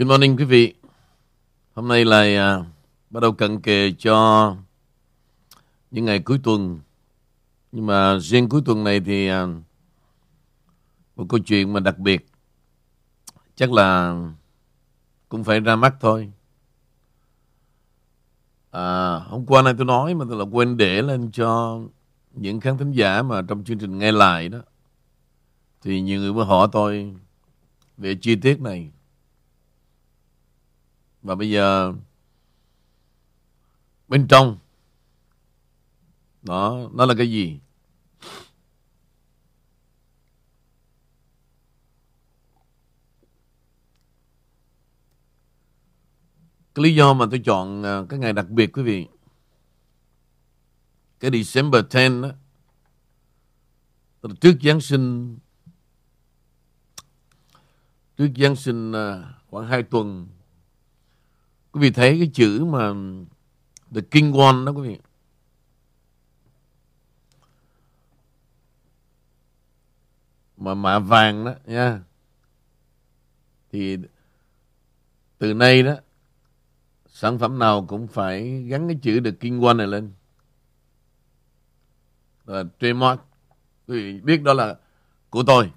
Good morning quý vị. Hôm nay là uh, bắt đầu cận kề cho những ngày cuối tuần. Nhưng mà riêng cuối tuần này thì uh, một câu chuyện mà đặc biệt chắc là cũng phải ra mắt thôi. À, hôm qua này tôi nói mà tôi là quên để lên cho những khán thính giả mà trong chương trình nghe lại đó. Thì nhiều người mới hỏi tôi về chi tiết này. Và bây giờ, bên trong, đó, nó là cái gì? Cái lý do mà tôi chọn à, cái ngày đặc biệt, quý vị, Cái December 10 đó Tức là trước Giáng sinh, Trước Giáng sinh à, khoảng 2 tuần Quý vị thấy cái chữ mà The King One đó, quý vị Mà mạ vàng đó, nha Thì từ nay đó, sản phẩm nào cũng phải gắn cái chữ The King One này lên. Là trademark. Quý vị biết đó là của tôi.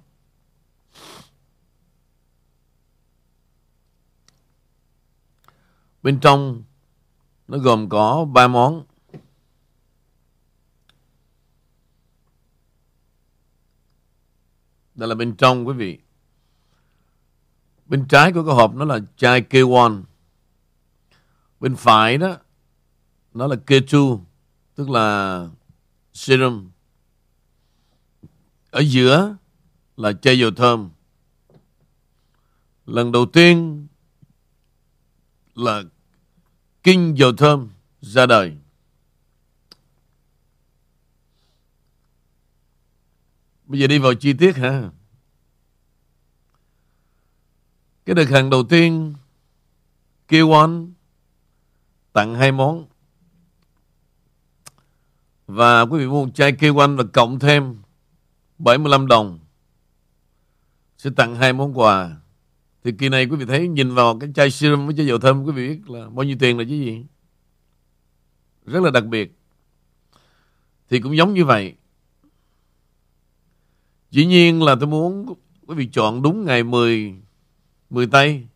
Bên trong nó gồm có ba món. Đây là bên trong, quý vị. Bên trái của cái hộp nó là chai K1. Bên phải đó, nó là K2 tức là serum. Ở giữa là chai dầu thơm. Lần đầu tiên là kinh dầu thơm ra đời. Bây giờ đi vào chi tiết ha. Cái đợt hàng đầu tiên K1 tặng hai món. Và quý vị mua một chai kêu anh và cộng thêm 75 đồng, sẽ tặng hai món quà. Thì kỳ này quý vị thấy nhìn vào cái chai serum với chai dầu thơm, quý vị biết là bao nhiêu tiền là chứ gì. Rất là đặc biệt. Thì cũng giống như vậy. Dĩ nhiên là tôi muốn quý vị chọn đúng ngày 10 10 tây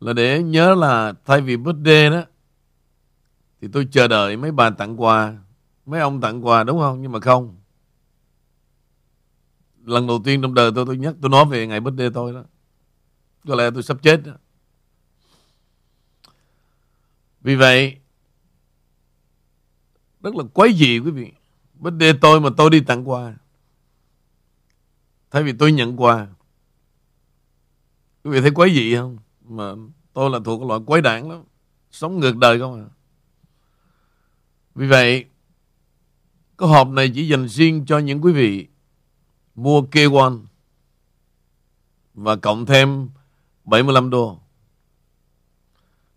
là để nhớ là thay vì birthday đó, thì tôi chờ đợi mấy bà tặng quà, mấy ông tặng quà đúng không nhưng mà không lần đầu tiên trong đời tôi tôi nhắc, tôi nói về ngày birthday tôi đó. Có lẽ tôi sắp chết đó. vì vậy, rất là quái dị quý vị. Birthday tôi mà tôi đi tặng quà. Thay vì tôi nhận quà, quý vị thấy quái dị không? Mà tôi là thuộc loại quái đảng lắm. Sống ngược đời không à. Vì vậy, cái hộp này chỉ dành riêng cho những quý vị mua K1 và cộng thêm 75 đô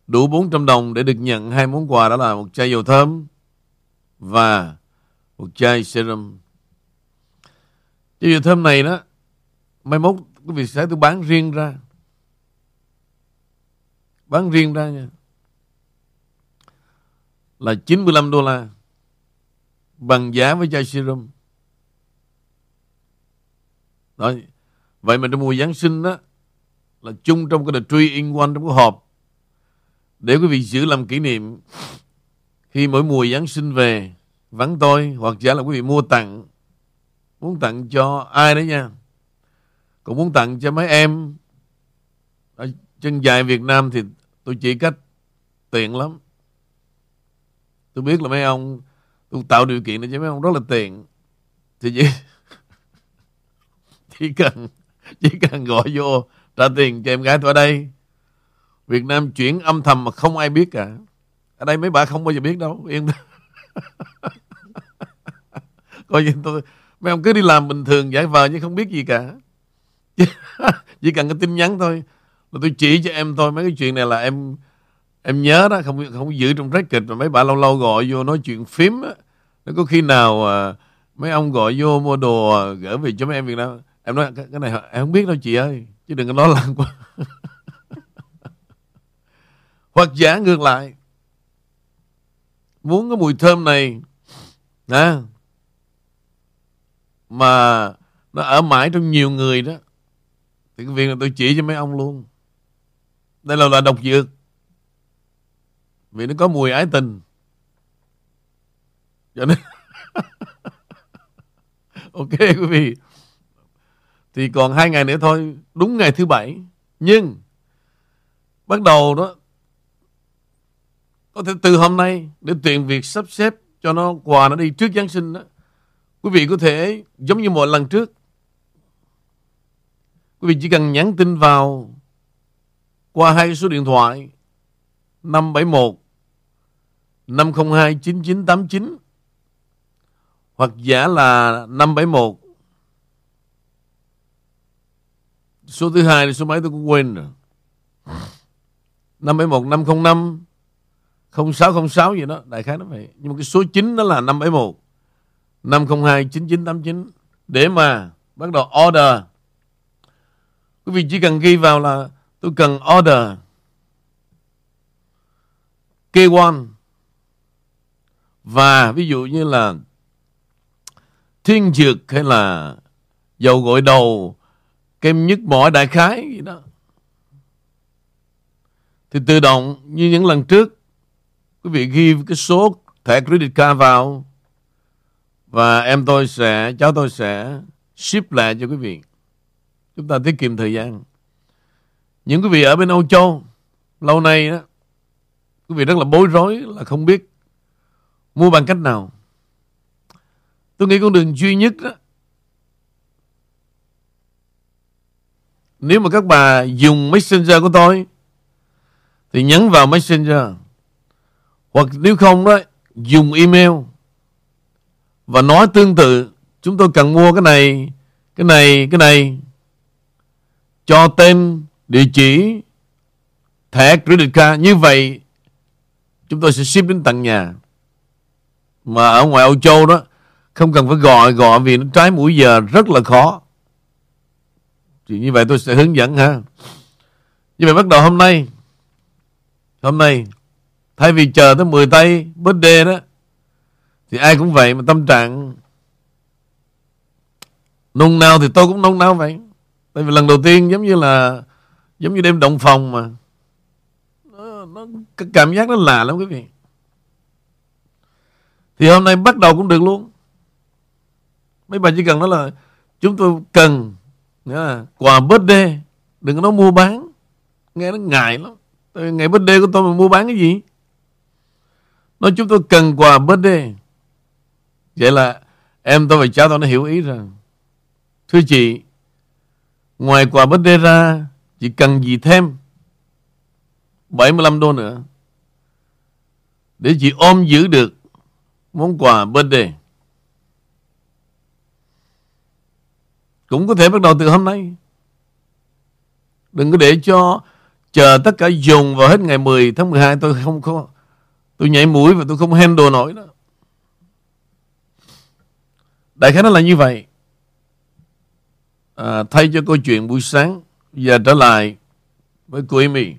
đủ 400 đồng để được nhận hai món quà đó là một chai dầu thơm và một chai serum chai dầu thơm này đó, mai mốt quý vị sẽ tôi bán riêng ra Bán riêng ra nha. Là 95 đô la. Bằng giá với chai serum. Đó. Vậy mà trong mùa Giáng sinh đó, là chung trong cái the tree in one trong cái hộp. Để quý vị giữ làm kỷ niệm, khi mỗi mùa Giáng sinh về, vắng tôi, hoặc giả là quý vị mua tặng, muốn tặng cho ai đấy nha. Cũng muốn tặng cho mấy em. Ở chân dài Việt Nam thì tôi chỉ cách tiện lắm. Tôi biết là mấy ông, tôi tạo điều kiện để cho mấy ông rất là tiện. Thì chỉ chỉ cần chỉ cần gọi vô trả tiền cho em gái tôi ở đây. Việt Nam chuyển âm thầm mà không ai biết cả ở đây mấy bà không bao giờ biết đâu yên coi như tôi mấy ông cứ đi làm bình thường giải vờ nhưng không biết gì cả. Chỉ cần cái tin nhắn thôi. Mà tôi chỉ cho em thôi. Mấy cái chuyện này là em em nhớ đó không không giữ trong record. Mà mấy bà lâu lâu gọi vô nói chuyện phím á. Nó có khi nào à, mấy ông gọi vô mua đồ à, gửi về cho mấy em Việt Nam em nói cái, cái này em không biết đâu chị ơi chứ đừng có nói lăng quá. Hoặc giả ngược lại muốn cái mùi thơm này à, mà nó ở mãi trong nhiều người đó thì cái việc là tôi chỉ cho mấy ông luôn. Đây là loại độc dược. Vì nó có mùi ái tình. Cho nên ok quý vị thì còn hai ngày nữa thôi, đúng ngày thứ bảy. Nhưng, bắt đầu đó, có thể từ hôm nay để tiện việc sắp xếp cho nó quà nó đi trước Giáng sinh đó, quý vị có thể giống như mọi lần trước. Quý vị chỉ cần nhắn tin vào qua hai số điện thoại 571 502 9989 hoặc giả là 571 số thứ hai là số mấy tôi cũng quên rồi. 571 505 0606 gì đó, đại khái nó vậy. Nhưng mà cái số 9 đó là 571 502 9989 để mà bắt đầu order. Quý vị chỉ cần ghi vào là tôi cần order K1 và ví dụ như là thiên dược hay là dầu gội đầu kem nhức mỏi đại khái gì đó. Thì tự động, như những lần trước, quý vị ghi cái số thẻ credit card vào và em tôi sẽ, cháu tôi sẽ ship lại cho quý vị. Chúng ta tiết kiệm thời gian. Những quý vị ở bên Âu Châu, lâu nay đó quý vị rất là bối rối, là không biết mua bằng cách nào. Tôi nghĩ con đường duy nhất đó nếu mà các bà dùng messenger của tôi, thì nhấn vào messenger. Hoặc nếu không đó, dùng email. Và nói tương tự, chúng tôi cần mua cái này cái này cái này. Cho tên, địa chỉ, thẻ credit card. Như vậy, chúng tôi sẽ ship đến tận nhà. Mà ở ngoài Âu Châu đó, không cần phải gọi gọi vì nó trái mũi giờ rất là khó thì như vậy tôi sẽ hướng dẫn ha. Như vậy bắt đầu hôm nay. Hôm nay thay vì chờ tới 10 tây birthday đó thì ai cũng vậy mà tâm trạng nung nao thì tôi cũng nung nao vậy. Tại vì lần đầu tiên giống như là giống như đêm động phòng mà. Nó, nó cái cảm giác nó lạ lắm quý vị. Thì hôm nay bắt đầu cũng được luôn. Mấy bà chỉ cần nói là chúng tôi cần là, quà birthday đừng có nói mua bán. Nghe nó ngại lắm. Tại ngày birthday của tôi mà mua bán cái gì? Nói chúng tôi cần quà birthday. Vậy là em tôi và cháu tôi nó hiểu ý rằng thưa chị ngoài quà birthday ra chị cần gì thêm? 75 đô nữa. Để chị ôm giữ được món quà birthday. Cũng có thể bắt đầu từ hôm nay. Đừng có để cho chờ tất cả dùng vào hết ngày 10 tháng 12 tôi không có tôi nhảy mũi và tôi không handle nổi đó. Đại khái nó là như vậy. À, thay cho câu chuyện buổi sáng giờ trở lại với cô Amy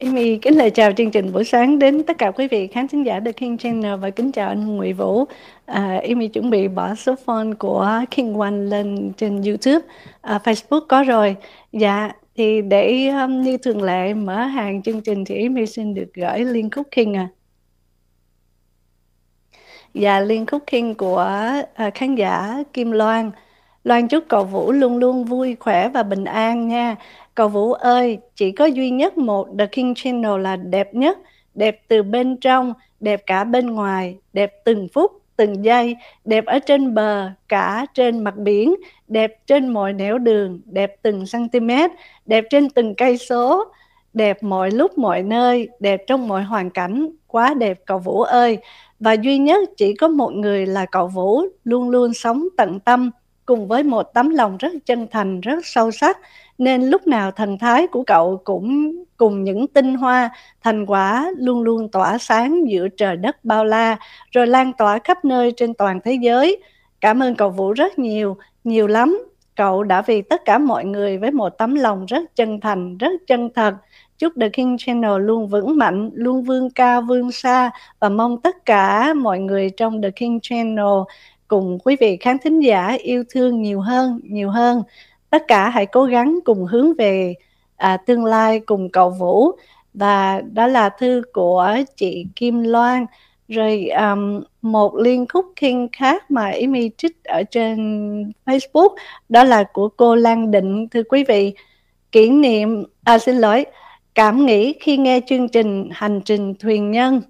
Amy kính lời chào chương trình buổi sáng đến tất cả quý vị khán thính giả The King Channel và kính chào anh Nguyễn Vũ. À, Amy chuẩn bị bỏ số phone của King One lên trên YouTube, à, Facebook có rồi. Dạ, thì để um, như thường lệ mở hàng chương trình thì Amy xin được gửi liên khúc King à. Dạ, liên khúc King của à, khán giả Kim Loan. Loan chúc cậu Vũ luôn luôn vui khỏe và bình an nha. Cậu Vũ ơi, chỉ có duy nhất một The King Channel là đẹp nhất, đẹp từ bên trong, đẹp cả bên ngoài, đẹp từng phút, từng giây, đẹp ở trên bờ, cả trên mặt biển, đẹp trên mọi nẻo đường, đẹp từng cm, đẹp trên từng cây số, đẹp mọi lúc mọi nơi, đẹp trong mọi hoàn cảnh, quá đẹp cậu Vũ ơi. Và duy nhất chỉ có một người là cậu Vũ luôn luôn sống tận tâm cùng với một tấm lòng rất chân thành, rất sâu sắc nên lúc nào thần thái của cậu cũng cùng những tinh hoa thành quả luôn luôn tỏa sáng giữa trời đất bao la rồi lan tỏa khắp nơi trên toàn thế giới cảm ơn cậu vũ rất nhiều nhiều lắm cậu đã vì tất cả mọi người với một tấm lòng rất chân thành, rất chân thật. Chúc The King Channel luôn vững mạnh, luôn vươn cao, vươn xa và mong tất cả mọi người trong The King Channel cùng quý vị khán thính giả yêu thương nhiều hơn, nhiều hơn. Tất cả hãy cố gắng cùng hướng về à, tương lai cùng cậu Vũ. Và đó là thư của chị Kim Loan. Rồi um, một liên khúc King khác mà Amy trích ở trên Facebook đó là của cô Lan Định. Thưa quý vị kỷ niệm à xin lỗi cảm nghĩ khi nghe chương trình hành trình thuyền nhân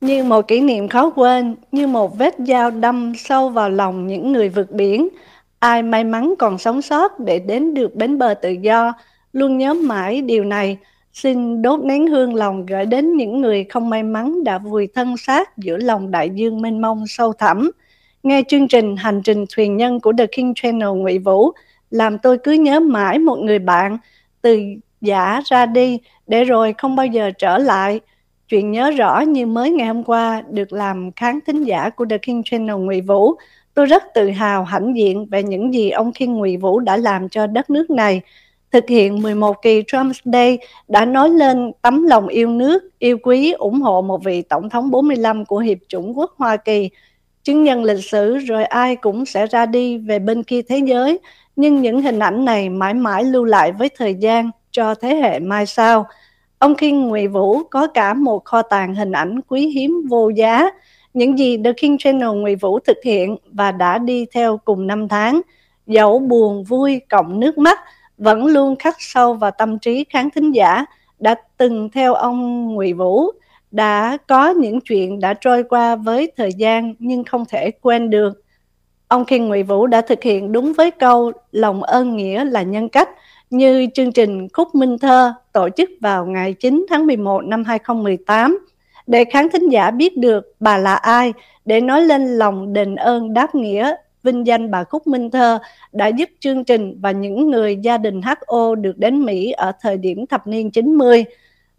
như một kỷ niệm khó quên, như một vết dao đâm sâu vào lòng những người vượt biển ai may mắn còn sống sót để đến được bến bờ tự do luôn nhớ mãi điều này xin đốt nén hương lòng gửi đến những người không may mắn đã vùi thân xác giữa lòng đại dương mênh mông sâu thẳm. Nghe chương trình, Hành trình thuyền nhân của The King Channel Ngụy Vũ, làm tôi cứ nhớ mãi một người bạn từ giả ra đi, để rồi không bao giờ trở lại. Chuyện nhớ rõ như mới ngày hôm qua được làm khán thính giả của The King Channel Ngụy Vũ. Tôi rất tự hào hãnh diện về những gì ông King Ngụy Vũ đã làm cho đất nước này thực hiện 11 kỳ Trump's Day đã nói lên tấm lòng yêu nước, yêu quý, ủng hộ một vị Tổng thống 45 của Hiệp chủng quốc Hoa Kỳ. Chứng nhân lịch sử rồi ai cũng sẽ ra đi về bên kia thế giới, nhưng những hình ảnh này mãi mãi lưu lại với thời gian cho thế hệ mai sau. Ông King Ngụy Vũ có cả một kho tàng hình ảnh quý hiếm vô giá, những gì The King Channel Ngụy Vũ thực hiện và đã đi theo cùng năm tháng, dẫu buồn vui cộng nước mắt, vẫn luôn khắc sâu vào tâm trí khán thính giả đã từng theo ông Ngụy Vũ. Đã có những chuyện đã trôi qua với thời gian nhưng không thể quên được. Ông King Ngụy Vũ đã thực hiện đúng với câu lòng ơn nghĩa là nhân cách như chương trình Khúc Minh Thơ tổ chức vào ngày 9 tháng 11 năm 2018 để khán thính giả biết được bà là ai để nói lên lòng đền ơn đáp nghĩa vinh danh bà Khúc Minh Thơ đã giúp chương trình và những người gia đình HO được đến Mỹ ở thời điểm thập niên 90.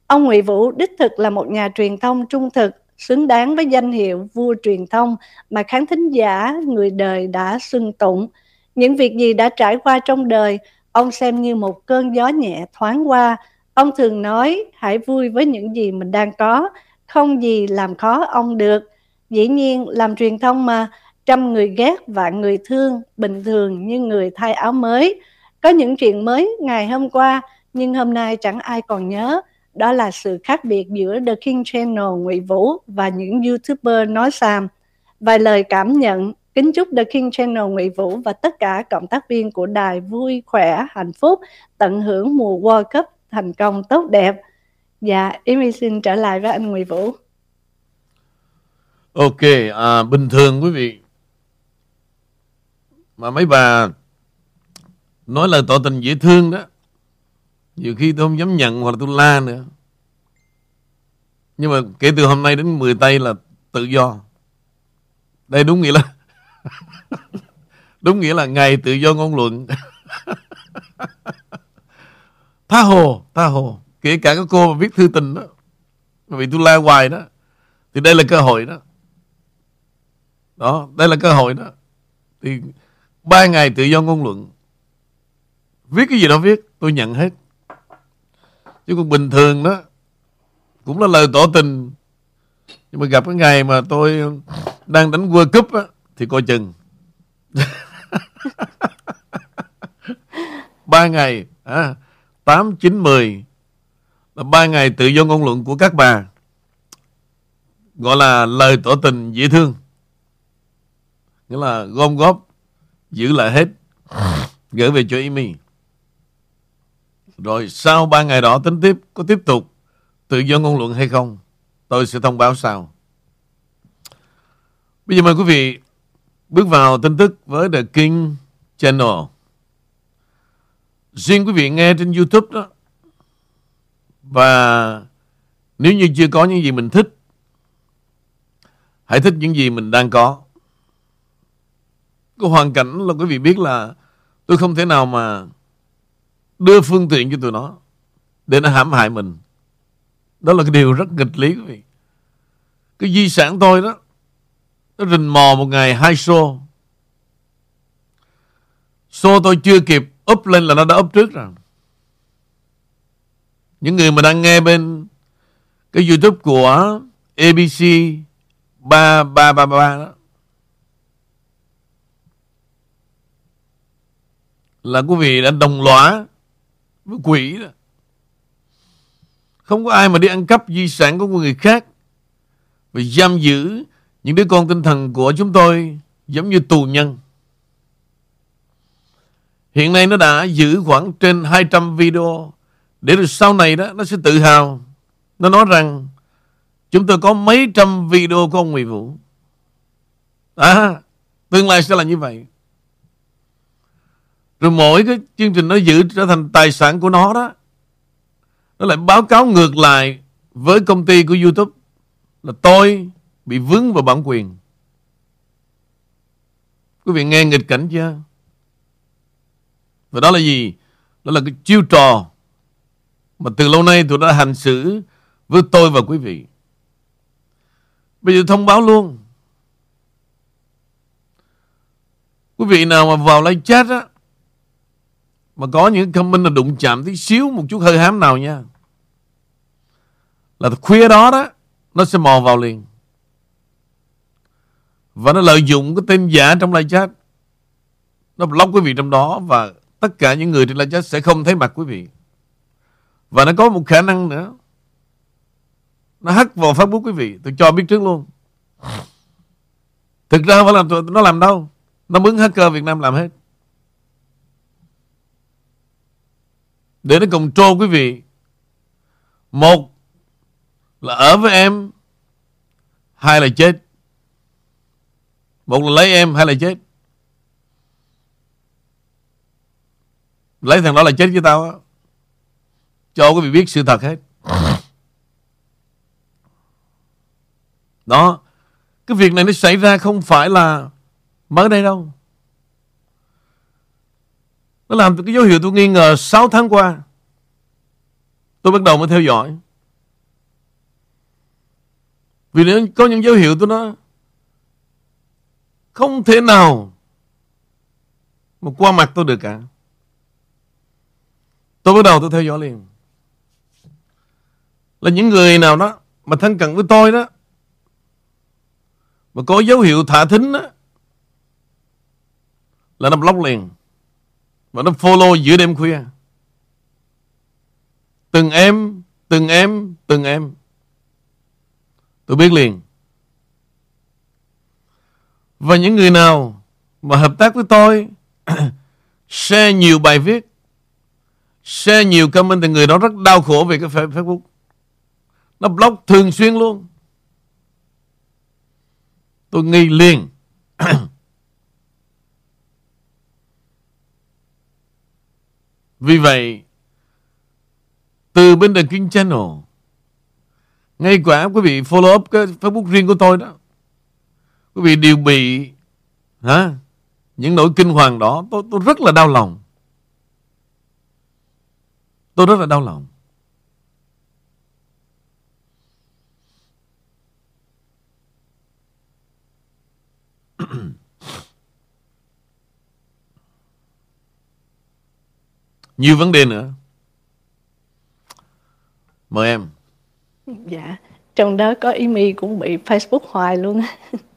Ông nguyễn Vũ đích thực là một nhà truyền thông trung thực, xứng đáng với danh hiệu vua truyền thông mà khán thính giả người đời đã xưng tụng. Những việc gì đã trải qua trong đời, ông xem như một cơn gió nhẹ thoáng qua. Ông thường nói, hãy vui với những gì mình đang có, không gì làm khó ông được. Dĩ nhiên, làm truyền thông mà, trăm người ghét vạn người thương bình thường như người thay áo mới có những chuyện mới ngày hôm qua nhưng hôm nay chẳng ai còn nhớ đó là sự khác biệt giữa The King Channel Ngụy Vũ và những YouTuber nói xàm vài lời cảm nhận kính chúc The King Channel Nguyễn Vũ và tất cả cộng tác viên của đài vui khỏe hạnh phúc tận hưởng mùa World Cup thành công tốt đẹp. Dạ Amy xin trở lại với anh Nguyễn Vũ. Ok, à, bình thường quý vị. Mà mấy bà nói lời tỏ tình dễ thương đó nhiều khi tôi không dám nhận hoặc là tôi la nữa. Nhưng mà kể từ hôm nay đến 10 tây là tự do. Đây đúng nghĩa là đúng nghĩa là ngày tự do ngôn luận. Tha hồ tha hồ. Kể cả các cô mà viết thư tình đó mà bị tôi la hoài đó thì đây là cơ hội đó. Đó đây là cơ hội đó. Thì ba ngày tự do ngôn luận. Viết cái gì đó viết tôi nhận hết. Chứ còn bình thường đó cũng là lời tỏ tình. Nhưng mà gặp cái ngày mà tôi đang đánh World Cup á, thì coi chừng. ba ngày à, 8, 9, 10 là ba ngày tự do ngôn luận của các bà gọi là lời tỏ tình dễ thương. Nghĩa là gom góp giữ lại hết gửi về cho Amy. Rồi sau ba ngày đó tính tiếp có tiếp tục tự do ngôn luận hay không tôi sẽ thông báo sau. Bây giờ mời quý vị bước vào tin tức với The King Channel riêng quý vị nghe trên YouTube đó, và nếu như chưa có những gì mình thích, hãy thích những gì mình đang có cái hoàn cảnh là quý vị biết là tôi không thể nào mà đưa phương tiện cho tụi nó để nó hãm hại mình. Đó là cái điều rất nghịch lý, quý vị. Cái di sản tôi đó nó rình mò một ngày hai xô Show tôi chưa kịp up lên là nó đã up trước rồi. Những người mà đang nghe bên cái YouTube của ABC 3333 đó là quý vị đã đồng lõa với quỷ đó. Không có ai mà đi ăn cắp di sản của người khác và giam giữ những đứa con tinh thần của chúng tôi giống như tù nhân. Hiện nay nó đã giữ khoảng trên 200 video để rồi sau này đó nó sẽ tự hào. Nó nói rằng chúng tôi có mấy trăm video của ông Nguyễn Vũ. À, tương lai sẽ là như vậy. Rồi mỗi cái chương trình nó giữ trở thành tài sản của nó đó. Nó lại báo cáo ngược lại với công ty của YouTube là tôi bị vướng vào bản quyền. Quý vị nghe nghịch cảnh chưa? Và đó là gì? Đó là cái chiêu trò mà từ lâu nay tôi đã hành xử với tôi và quý vị. Bây giờ thông báo luôn. Quý vị nào mà vào live chat á, mà có những comment là đụng chạm tí xíu một chút hơi hám nào nha. Là khuya đó đó, nó sẽ mò vào liền. Và nó lợi dụng cái tên giả trong live chat. Nó block quý vị trong đó và tất cả những người trên live chat sẽ không thấy mặt quý vị. Và nó có một khả năng nữa. Nó hack vào Facebook quý vị. Tôi cho biết trước luôn. Thực ra phải làm nó làm đâu. Nó mướn hacker Việt Nam làm hết. Để nó control quý vị. Một là ở với em. Hai là chết. Một là lấy em, hay là chết. Lấy thằng đó là chết với tao á. Cho quý vị biết sự thật hết. Đó. Cái việc này nó xảy ra không phải là mới đây đâu. Nó làm cái dấu hiệu tôi nghi ngờ 6 tháng qua. Tôi bắt đầu mới theo dõi. Vì nếu có những dấu hiệu tôi nói không thể nào mà qua mặt tôi được cả. Tôi bắt đầu tôi theo dõi liền. Là những người nào đó mà thân cận với tôi đó mà có dấu hiệu thả thính đó là nó block liền. Và nó follow giữa đêm khuya. Từng em, từng em, từng em. Tôi biết liền. Và những người nào mà hợp tác với tôi share nhiều bài viết share nhiều comment thì người đó rất đau khổ về cái Facebook. Nó block thường xuyên luôn. Tôi nghi liền. Vì vậy, từ bên The King Channel, ngay quả quý vị follow up cái Facebook riêng của tôi đó, quý vị đều bị hả những nỗi kinh hoàng đó, tôi, tôi rất là đau lòng. Tôi rất là đau lòng. Nhiều vấn đề nữa. Mời em. Dạ, trong đó có Amy cũng bị Facebook hoài luôn.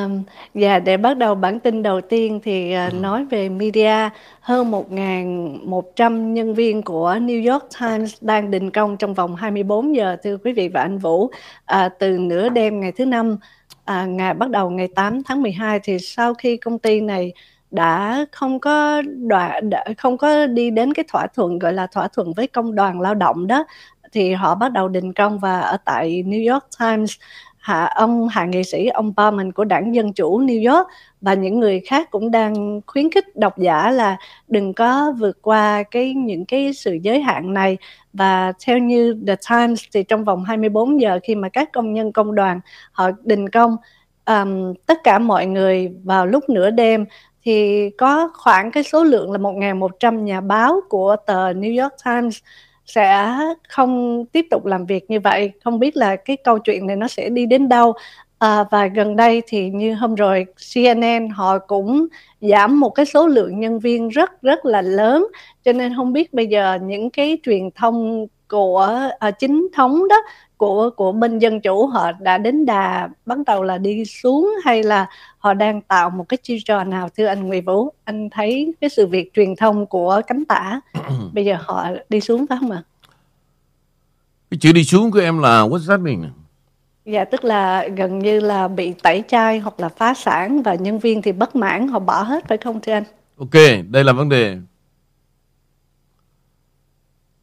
À, và để bắt đầu bản tin đầu tiên thì à, nói về media hơn 1.100 nhân viên của New York Times đang đình công trong vòng 24 giờ thưa quý vị và anh Vũ. À, từ nửa đêm ngày thứ năm à, ngày bắt đầu ngày 8 tháng 12 thì sau khi công ty này đã không có đoạn đã không có đi đến cái thỏa thuận gọi là thỏa thuận với công đoàn lao động đó thì họ bắt đầu đình công và ở tại New York Times hạ ông hạ nghị sĩ ông Barman của đảng Dân chủ New York và những người khác cũng đang khuyến khích độc giả là đừng có vượt qua cái những cái sự giới hạn này. Và theo như The Times thì trong vòng 24 giờ khi mà các công nhân công đoàn họ đình công um, tất cả mọi người vào lúc nửa đêm thì có khoảng cái số lượng là 1.100 nhà báo của tờ New York Times sẽ không tiếp tục làm việc như vậy. Không biết là cái câu chuyện này nó sẽ đi đến đâu. À, và gần đây thì như hôm rồi CNN họ cũng giảm một cái số lượng nhân viên rất rất là lớn. Cho nên không biết bây giờ những cái truyền thông của à, chính thống đó của của bên dân chủ họ đã đến đà bắt đầu là đi xuống hay là họ đang tạo một cái chiêu trò nào thưa anh Nguyễn Vũ anh thấy cái sự việc truyền thông của cánh tả bây giờ họ đi xuống phải không ạ cái chữ đi xuống của em là what's that mean Dạ tức là gần như là bị tẩy chay hoặc là phá sản và nhân viên thì bất mãn họ bỏ hết phải không thưa anh? Ok, đây là vấn đề.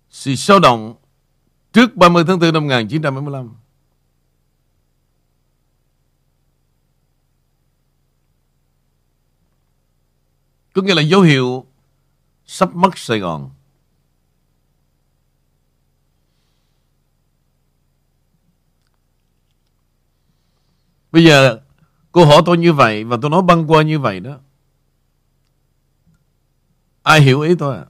Sự sôi động trước 30 tháng 4 năm 1975. Có nghĩa là dấu hiệu sắp mất Sài Gòn. Bây giờ cô hỏi tôi như vậy và tôi nói băng qua như vậy đó. Ai hiểu ý tôi à?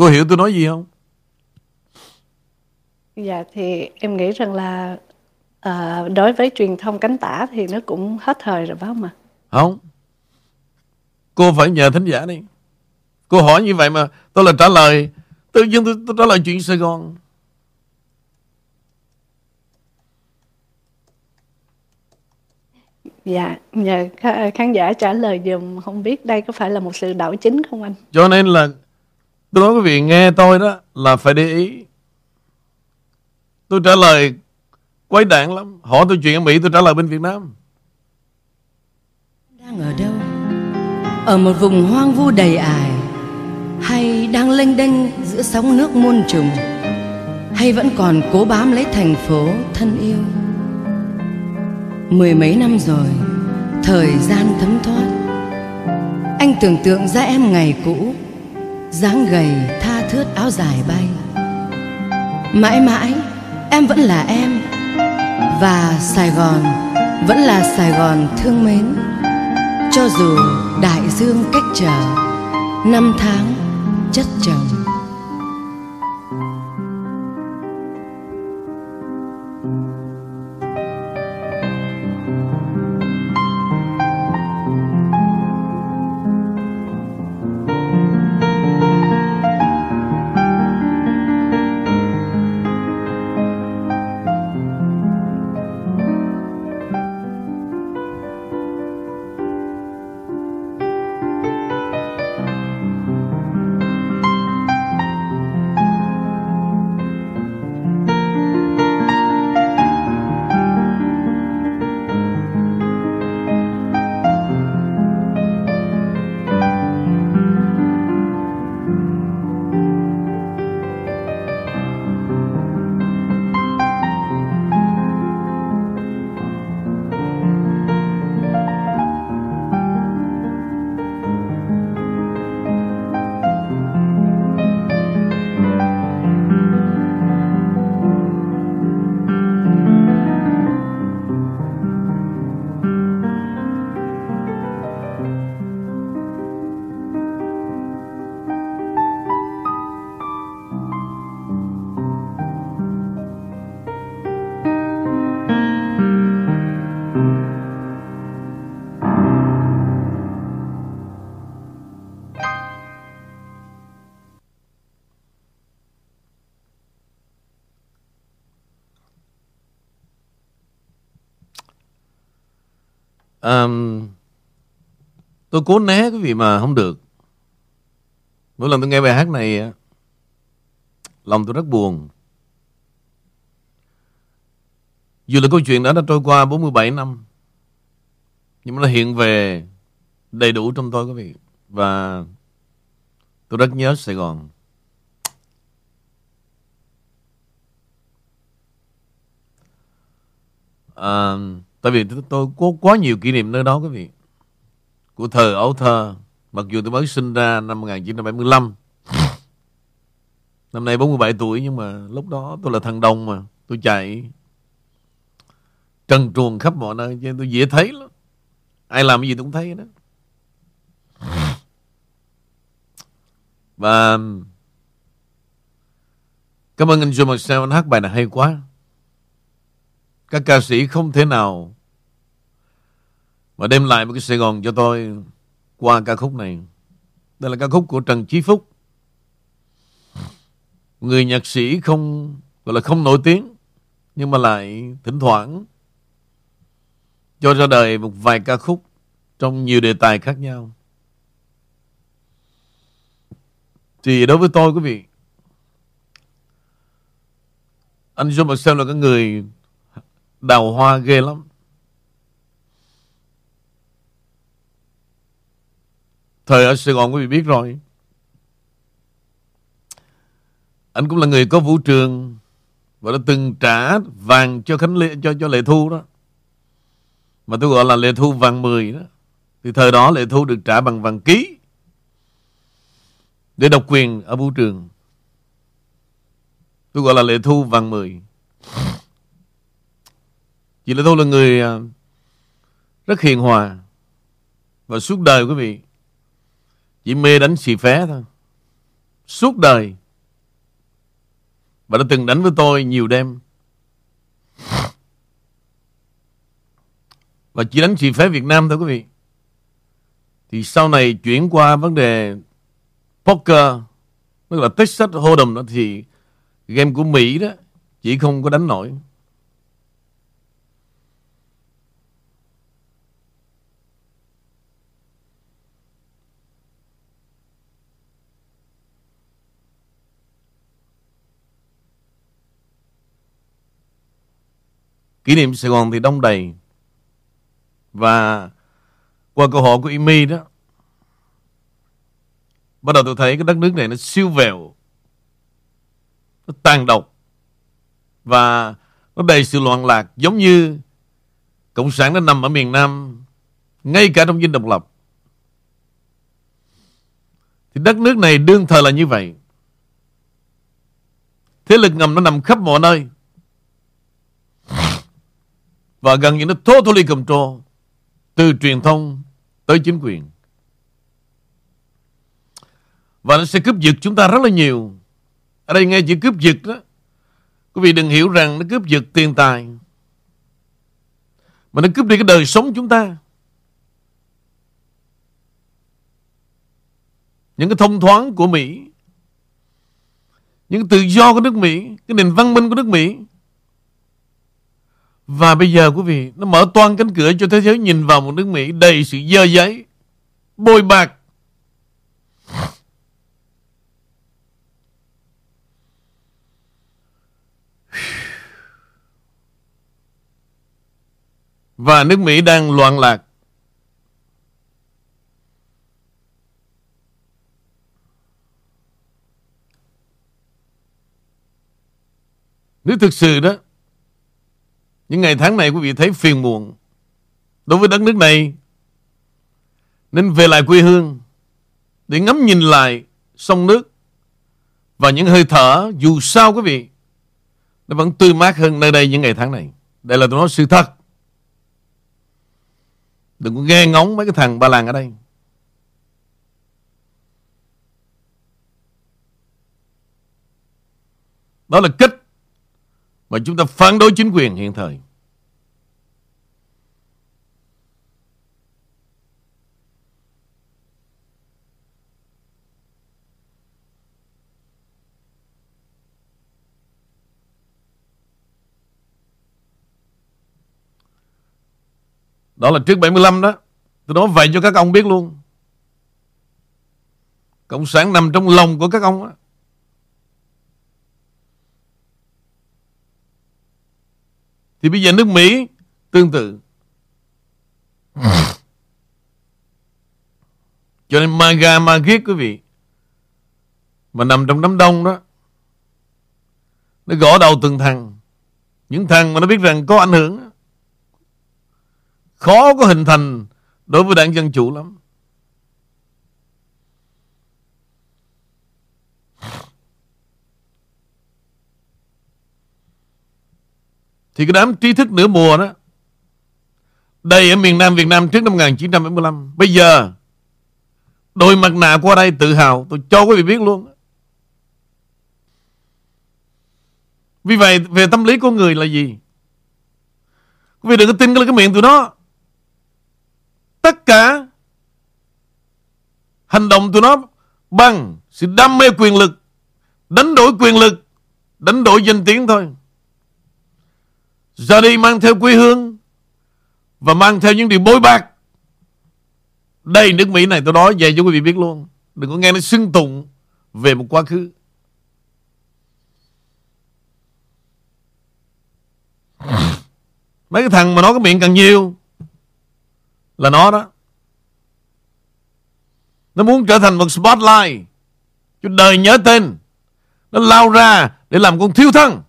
Cô hiểu tôi nói gì không? Dạ thì em nghĩ rằng là à, đối với truyền thông cánh tả thì nó cũng hết thời rồi phải không ạ? Không. Cô phải nhờ thính giả đi. Cô hỏi như vậy mà tôi là trả lời Tự nhiên tôi, tôi trả lời chuyện Sài Gòn Dạ, nhờ khán giả trả lời dùm không biết đây có phải là một sự đảo chính không anh? Cho nên là tôi nói quý vị, nghe tôi đó là phải để ý. Tôi trả lời quấy đạn lắm. Hỏi tôi chuyện ở Mỹ, tôi trả lời bên Việt Nam. Đang ở đâu? Ở một vùng hoang vu đầy ải hay đang lênh đênh giữa sóng nước muôn trùng hay vẫn còn cố bám lấy thành phố thân yêu mười mấy năm rồi, thời gian thấm thoát anh tưởng tượng ra em ngày cũ dáng gầy tha thướt áo dài bay. Mãi mãi, em vẫn là em. Và sài gòn vẫn là sài gòn thương mến. Cho dù đại dương cách trở, năm tháng chất chồng. Tôi cố né cái vị mà không được. Mỗi lần tôi nghe bài hát này lòng tôi rất buồn. Dù là câu chuyện đó đã trôi qua 47 năm nhưng mà nó hiện về đầy đủ trong tôi quý vị. Và tôi rất nhớ Sài Gòn. À, Tại vì tôi, tôi có quá nhiều kỷ niệm nơi đó quý vị. Của thời ấu thơ. Mặc dù tôi mới sinh ra năm 1975. Năm nay 47 tuổi nhưng mà lúc đó tôi là thằng đông mà. Tôi chạy trần truồng khắp mọi nơi. Cho tôi dễ thấy lắm. Ai làm cái gì tôi cũng thấy đó. Và Cảm ơn anh Joe Marcel, anh hát bài này hay quá. Các ca sĩ không thể nào mà đem lại một cái Sài Gòn cho tôi qua ca khúc này. Đây là ca khúc của Trần Chí Phúc. Người nhạc sĩ không, gọi là không nổi tiếng, nhưng mà lại thỉnh thoảng cho ra đời một vài ca khúc trong nhiều đề tài khác nhau. Thì đối với tôi, quý vị, Anh John Marcel là cái người Đào hoa ghê lắm Thời ở Sài Gòn quý vị biết rồi. Anh cũng là người có vũ trường Và đã từng trả vàng cho Khánh lệ cho, cho Lệ Thu đó. Mà tôi gọi là Lệ Thu vàng 10 đó. Thì thời đó Lệ Thu được trả bằng vàng ký Để độc quyền ở vũ trường. Tôi gọi là Lệ Thu vàng 10 Chị Lệ Thu là người à, rất hiền hòa Và suốt đời quý vị. Chỉ mê đánh xì phé thôi. Suốt đời Và đã từng đánh với tôi nhiều đêm. Và chỉ đánh xì phé Việt Nam thôi quý vị. Thì sau này chuyển qua vấn đề Poker, Tức là Texas Hold'em đó Thì game của Mỹ đó Chỉ không có đánh nổi. Kỷ niệm Sài Gòn thì đông đầy. Và Qua câu hỏi của imi đó, Bắt đầu tôi thấy cái đất nước này nó siêu vẹo, Nó tàn độc, Và Nó đầy sự loạn lạc Giống như Cộng sản nó nằm ở miền Nam, Ngay cả trong dinh độc lập. Thì đất nước này đương thời là như vậy. Thế lực ngầm nó nằm khắp mọi nơi và gần như nó totally control từ truyền thông tới chính quyền. Và nó sẽ cướp giật chúng ta rất là nhiều. Ở đây nghe chữ cướp giật đó. Quý vị đừng hiểu rằng nó cướp giật tiền tài. Mà nó cướp đi cái đời sống chúng ta. Những cái thông thoáng của Mỹ. Những cái tự do của nước Mỹ. Cái nền văn minh của nước Mỹ. Và bây giờ quý vị, nó mở toan cánh cửa cho thế giới nhìn vào một nước Mỹ đầy sự dơ giấy, bôi bạc. Và nước Mỹ đang loạn lạc. Nếu thực sự đó những ngày tháng này quý vị thấy phiền muộn đối với đất nước này. Nên về lại quê hương để ngắm nhìn lại sông nước và những hơi thở dù sao quý vị nó vẫn tươi mát hơn nơi đây những ngày tháng này. Đây là tôi nói sự thật. Đừng có nghe ngóng mấy cái thằng ba làng ở đây. Đó là kết mà chúng ta phản đối chính quyền hiện thời. Đó là trước 75 đó. Tôi nói vậy cho các ông biết luôn. Cộng sản nằm trong lòng của các ông á. Thì bây giờ nước Mỹ tương tự. Cho nên MAGA MAGIT quý vị, Mà nằm trong đám đông đó, Nó gõ đầu từng thằng. Những thằng mà nó biết rằng có ảnh hưởng Khó có hình thành Đối với đảng Dân Chủ lắm. Thì cái đám trí thức nửa mùa đó Đây ở miền Nam Việt Nam trước năm 1975 Bây giờ Đội mặt nạ qua đây tự hào Tôi cho quý vị biết luôn Vì vậy về tâm lý của người là gì? Quý vị đừng có tin cái, cái miệng tụi nó. Tất cả hành động tụi nó bằng sự đam mê quyền lực, đánh đổi quyền lực, đánh đổi danh tiếng thôi. Ra đi mang theo quê hương và mang theo những điều bối bạc. Đây, nước Mỹ này, tôi nói về cho quý vị biết luôn. Đừng có nghe nó xưng tụng về một quá khứ. Mấy cái thằng mà nói cái miệng càng nhiều là nó đó. Nó muốn trở thành một spotlight cho đời nhớ tên. Nó lao ra để làm con thiếu thân.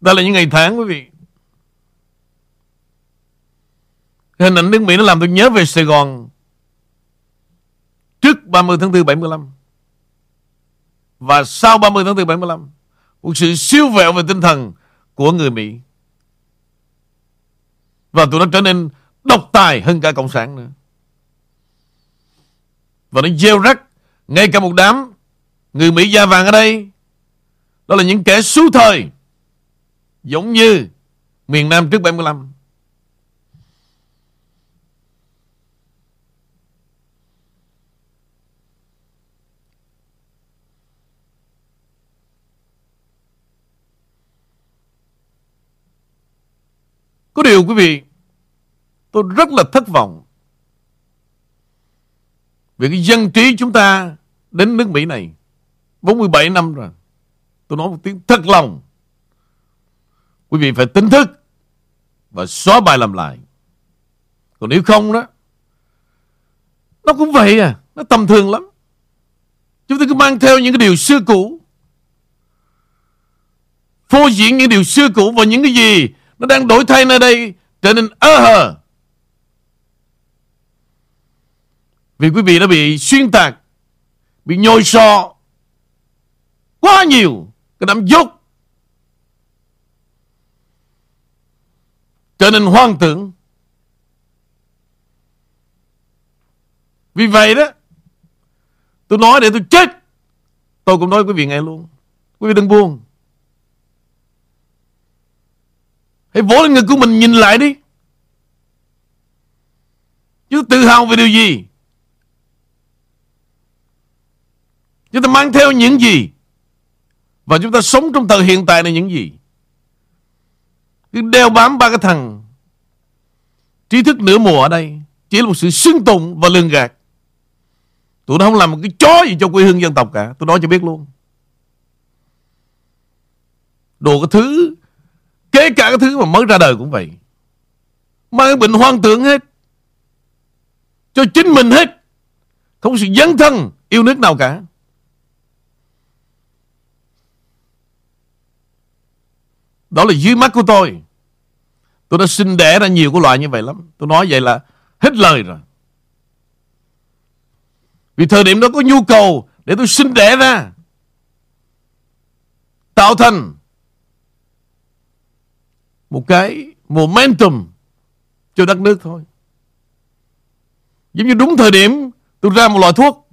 Đó là những ngày tháng, quý vị. Hình ảnh nước Mỹ nó làm tôi nhớ về Sài Gòn trước 30 tháng 4 75 và sau 30 tháng 4 75 một sự siêu vẹo về tinh thần của người Mỹ. Và tụi nó trở nên độc tài hơn cả cộng sản nữa. Và nó gieo rắc ngay cả một đám người Mỹ da vàng ở đây. Đó là những kẻ xú thời giống như miền Nam trước 75 Có điều quý vị, Tôi rất là thất vọng Về cái dân trí chúng ta Đến nước Mỹ này. 47 năm rồi. Tôi nói một tiếng thật lòng. Quý vị phải tỉnh thức Và xóa bài làm lại. Còn nếu không đó Nó cũng vậy à Nó tầm thường lắm. Chúng ta cứ mang theo những cái điều xưa cũ. Phô diễn những điều xưa cũ Và những cái gì nó đang đổi thay nơi đây trở nên ơ hờ. Vì quý vị đã bị xuyên tạc, bị nhồi sọ quá nhiều cái đám dốt trở nên hoang tưởng. Vì vậy đó, tôi nói để tôi chết. Tôi cũng nói quý vị nghe luôn. Quý vị đừng buồn. Hãy vỗ lên ngực của mình nhìn lại đi. Chúng ta tự hào về điều gì? Chúng ta mang theo những gì? Và chúng ta sống trong thời hiện tại này những gì? Cứ đeo bám ba cái thằng trí thức nửa mùa ở đây, chỉ là một sự xưng tụng và lường gạt. Tụi nó không làm một cái chó gì cho quê hương dân tộc cả. Tôi nói cho biết luôn. Đồ cái thứ, Kể cả cái thứ mà mới ra đời cũng vậy Mang cái bệnh hoang tưởng hết Cho chính mình hết Không có sự dấn thân, Yêu nước nào cả Đó là dưới mắt của tôi Tôi đã sinh đẻ ra nhiều cái loại như vậy lắm Tôi nói vậy là hết lời rồi Vì thời điểm đó có nhu cầu Để tôi sinh đẻ ra, Tạo thành một cái momentum cho đất nước thôi. Giống như đúng thời điểm tôi ra một loại thuốc.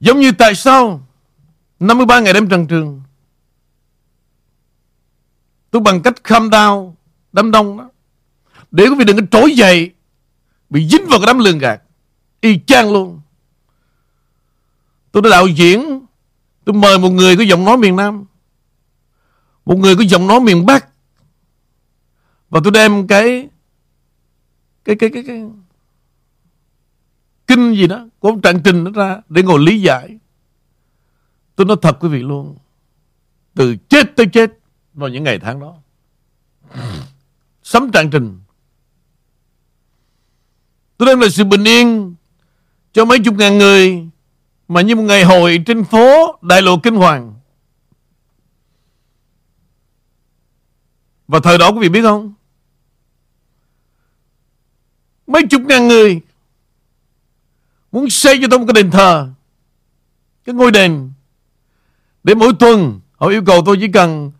Giống như tại sao 53 ngày đêm trần trường tôi bằng cách calm down đám đông đó. Để quý vị đừng có trỗi dậy bị dính vào cái đám lường gạt. Y chang luôn. Tôi đã đạo diễn tôi mời một người có giọng nói miền Nam một người có giọng nói miền Bắc và tôi đem cái cái cái cái, cái kinh gì đó của ông Trạng Trình nó ra để ngồi lý giải. Tôi nói thật quý vị luôn từ chết tới chết vào những ngày tháng đó. Sấm Trạng Trình. Tôi đem lại sự bình yên cho mấy chục ngàn người mà như một ngày hội trên phố đại lộ kinh hoàng. Và thời đó quý vị biết không? Mấy chục ngàn người muốn xây cho tôi một cái đền thờ, cái ngôi đền, để mỗi tuần họ yêu cầu tôi chỉ cần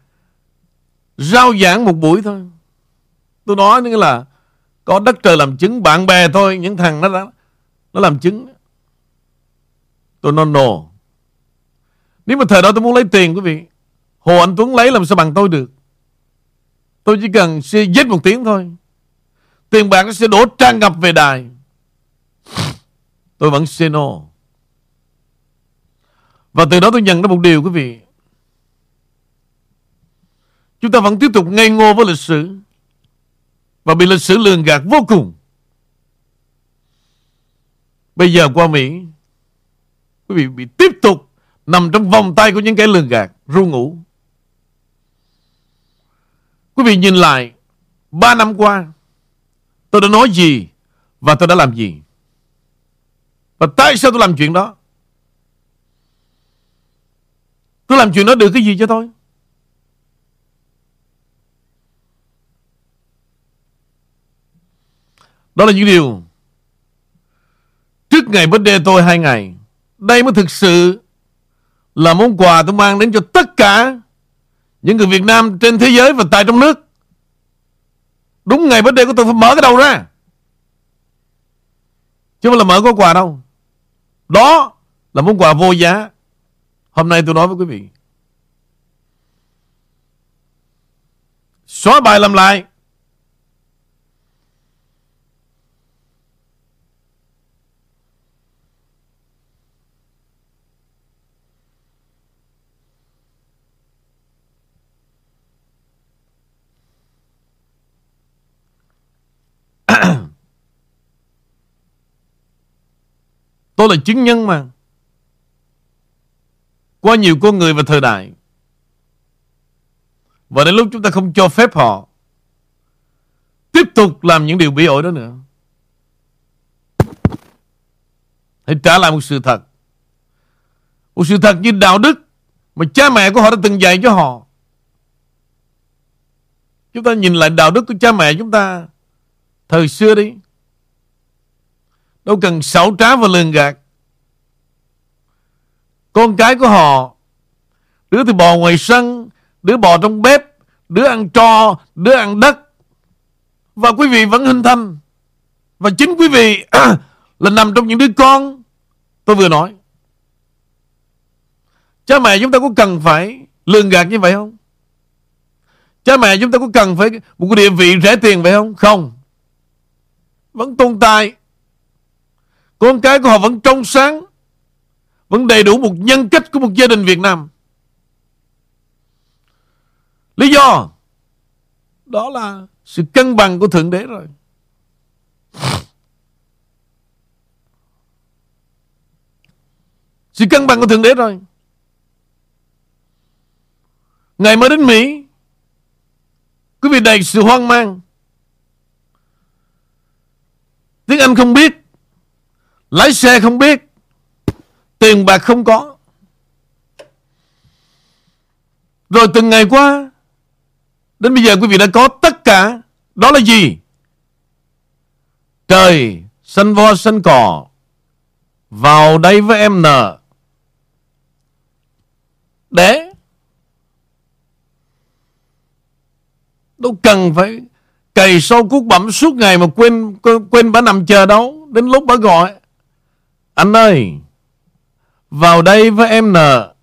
Rao giảng một buổi thôi. Tôi nói nữa là Có đất trời làm chứng, Bạn bè thôi, Những thằng nó đã, Nó làm chứng. Tôi nói, no. Nếu mà thời đó tôi muốn lấy tiền, quý vị, Hồ Anh Tuấn lấy làm sao bằng tôi được? Tôi chỉ cần sẽ giết một tiếng thôi. Tiền bạc nó sẽ đổ tràn ngập về đài. Tôi vẫn say no. Và từ đó tôi nhận ra một điều, quý vị Chúng ta vẫn tiếp tục ngây ngô với lịch sử. Và bị lịch sử lường gạt vô cùng. Bây giờ qua Mỹ, Quý vị bị tiếp tục Nằm trong vòng tay của những kẻ lường gạt, Ru ngủ. Quý vị nhìn lại, Ba năm qua, Tôi đã nói gì Và tôi đã làm gì? Và tại sao tôi làm chuyện đó? Tôi làm chuyện đó được cái gì cho tôi? Đó là những điều Trước ngày birthday tôi hai ngày. Đây mới thực sự Là món quà tôi mang đến cho tất cả Những người Việt Nam trên thế giới Và tại trong nước. Đúng ngày birthday của tôi phải mở cái đầu ra. Chứ không là mở có quà đâu. Đó là món quà vô giá. Hôm nay tôi nói với quý vị. Xóa bài làm lại. Tôi là chứng nhân mà. Qua nhiều con người và thời đại. Và đến lúc chúng ta không cho phép họ Tiếp tục làm những điều bị ổi đó nữa, Hãy trả lại một sự thật. Một sự thật như đạo đức Mà cha mẹ của họ đã từng dạy cho họ. Chúng ta nhìn lại đạo đức của cha mẹ chúng ta Thời xưa đi. Đâu cần xảo trá và lường gạt. Con cái của họ, Đứa thì bò ngoài sân, Đứa bò trong bếp, Đứa ăn tro, Đứa ăn đất. Và quý vị vẫn hình thành. Và chính quý vị Là nằm trong những đứa con, Tôi vừa nói. Cha mẹ chúng ta có cần phải Lường gạt như vậy không? Cha mẹ chúng ta có cần phải Một cái địa vị rẻ tiền vậy không? Không. Vẫn tồn tại con cái của họ vẫn trong sáng, Vẫn đầy đủ một nhân cách của một gia đình Việt Nam. Lý do, Đó là sự cân bằng của Thượng Đế rồi. Sự cân bằng của Thượng Đế rồi. Ngày mới đến Mỹ. Quý vị đầy sự hoang mang. Tiếng Anh không biết. Lái xe không biết, Tiền bạc không có. Rồi từng ngày qua, Đến bây giờ quý vị đã có tất cả, Đó là gì? Trời, Sân vo, sân cỏ, Vào đây với em nợ. Để Đâu cần phải Cày sâu cuốc bẩm suốt ngày Mà quên quên bà nằm chờ đâu, Đến lúc bà gọi anh ơi, vào đây với em nợ.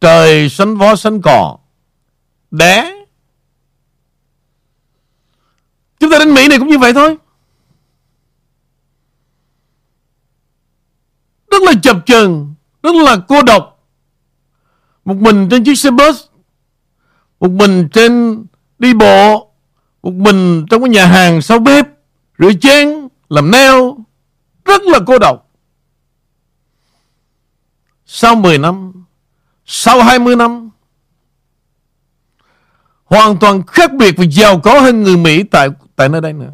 Trời sân vó sân cỏ. Đẻ. Chúng ta đến Mỹ này cũng như vậy thôi. Rất là chập chờn, rất là cô độc. Một mình trên chiếc xe bus, một mình trên đi bộ, một mình trong cái nhà hàng sau bếp, rửa chén, làm nail, rất là cô độc. Sau 10 năm, Sau 20 năm, Hoàn toàn khác biệt Và giàu có hơn người Mỹ Tại tại nơi đây nữa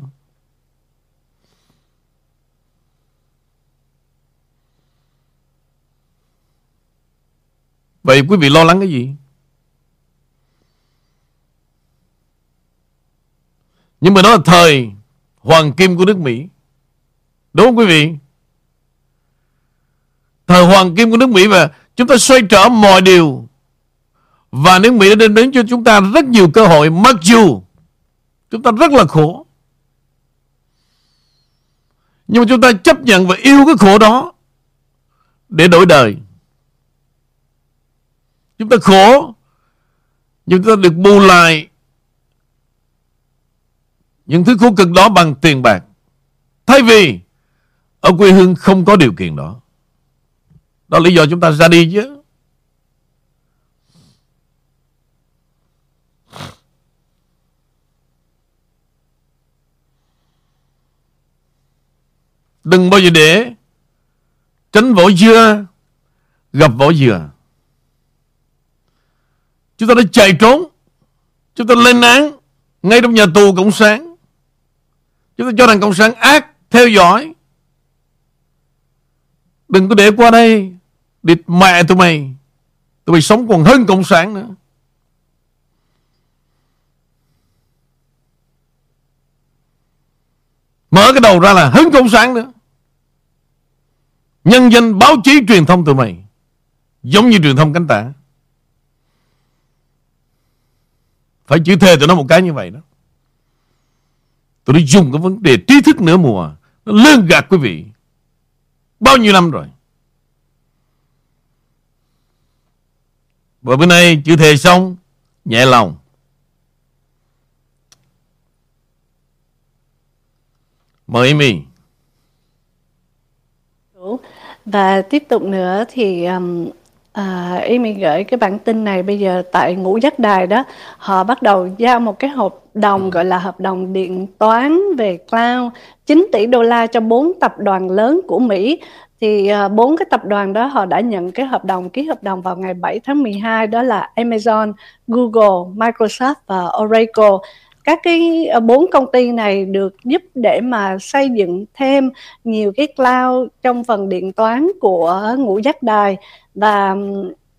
Vậy quý vị lo lắng cái gì? Nhưng mà đó là thời Hoàng kim của nước Mỹ Đúng không quý vị? Thời hoàng kim của nước Mỹ và chúng ta xoay trở mọi điều. Và nước Mỹ đã đem đến cho chúng ta rất nhiều cơ hội, Mặc dù chúng ta rất là khổ. Nhưng mà chúng ta chấp nhận và yêu cái khổ đó Để đổi đời. Chúng ta khổ, Nhưng chúng ta được bù lại Những thứ khổ cực đó bằng tiền bạc. Thay vì, Ở quê hương không có điều kiện đó. Đó là lý do chúng ta ra đi chứ Đừng bao giờ để tránh vỏ dưa gặp vỏ dừa. Chúng ta đã chạy trốn. Chúng ta lên án ngay trong nhà tù Cộng sản. Chúng ta cho rằng Cộng sản ác, theo dõi. Đừng có để qua đây địt mẹ tụi mày. Tụi mày sống còn hơn Cộng sản nữa. Mở cái đầu ra là hứng cộng sản nữa. Nhân dân báo chí truyền thông tụi mày, Giống như truyền thông cánh tả. Phải chữ thề tụi nó một cái như vậy đó. Tụi nó dùng cái vấn đề trí thức nửa mùa, Nó lương gạt quý vị. Bao nhiêu năm rồi? Và bữa nay chữ thề xong Nhẹ lòng. Mời Amy. Và tiếp tục nữa thì um, à, Amy gửi cái bản tin này bây giờ tại ngũ giác đài đó. Họ bắt đầu giao một cái hợp đồng gọi là hợp đồng điện toán về cloud 9 tỷ đô la cho bốn tập đoàn lớn của Mỹ thì ờ, bốn cái tập đoàn đó họ đã nhận cái hợp đồng ký hợp đồng vào ngày 7 tháng 12 đó là Amazon, Google, Microsoft và Oracle. Các cái ờ, bốn công ty này được giúp để mà xây dựng thêm nhiều cái cloud trong phần điện toán của ngũ giác đài và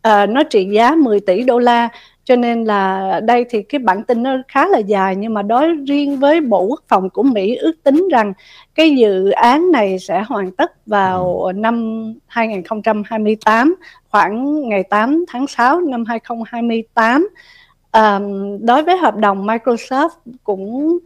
uh, nó trị giá 10 tỷ đô la cho nên là đây thì cái bản tin nó khá là dài nhưng mà đối riêng với Bộ Quốc phòng của Mỹ ước tính rằng cái dự án này sẽ hoàn tất vào năm 2028 khoảng ngày 8 tháng 6 năm 2028 à, đối với hợp đồng Microsoft cũng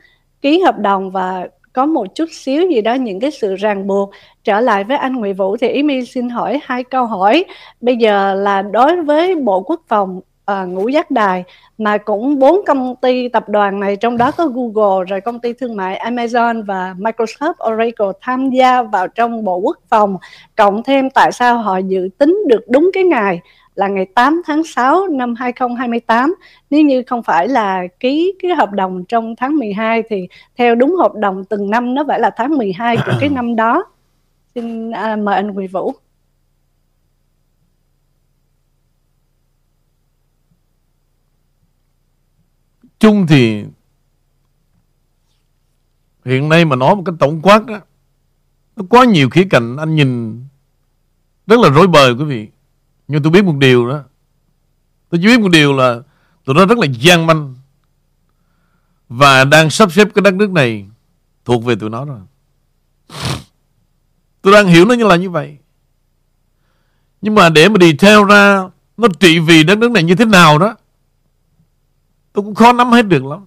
ký hợp đồng và có một chút xíu gì đó những cái sự ràng buộc. Trở lại với anh Nguyễn Vũ thì ý mi xin hỏi hai câu hỏi. Bây giờ là đối với Bộ Quốc phòng à, ngũ giác đài mà cũng bốn công ty tập đoàn này trong đó có Google rồi công ty thương mại Amazon và Microsoft Oracle tham gia vào trong Bộ Quốc phòng. Cộng thêm tại sao họ dự tính được đúng cái ngày là ngày 8 tháng 6 năm 2028 nếu như không phải là ký cái hợp đồng trong tháng 12 thì theo đúng hợp đồng từng năm nó phải là tháng 12 của cái năm đó. Xin à, mời anh Quỳ Vũ chung thì hiện nay mà nói một cái tổng quát đó, nó quá nhiều khía cạnh anh nhìn rất là rối bời quý vị. Nhưng tôi biết một điều đó. Tôi chỉ biết một điều là Tụi nó rất là gian manh Và đang sắp xếp cái đất nước này Thuộc về tụi nó rồi. Tôi đang hiểu nó như là như vậy. Nhưng mà để mà đi theo ra Nó trị vì đất nước này như thế nào đó Tôi cũng khó nắm hết được lắm.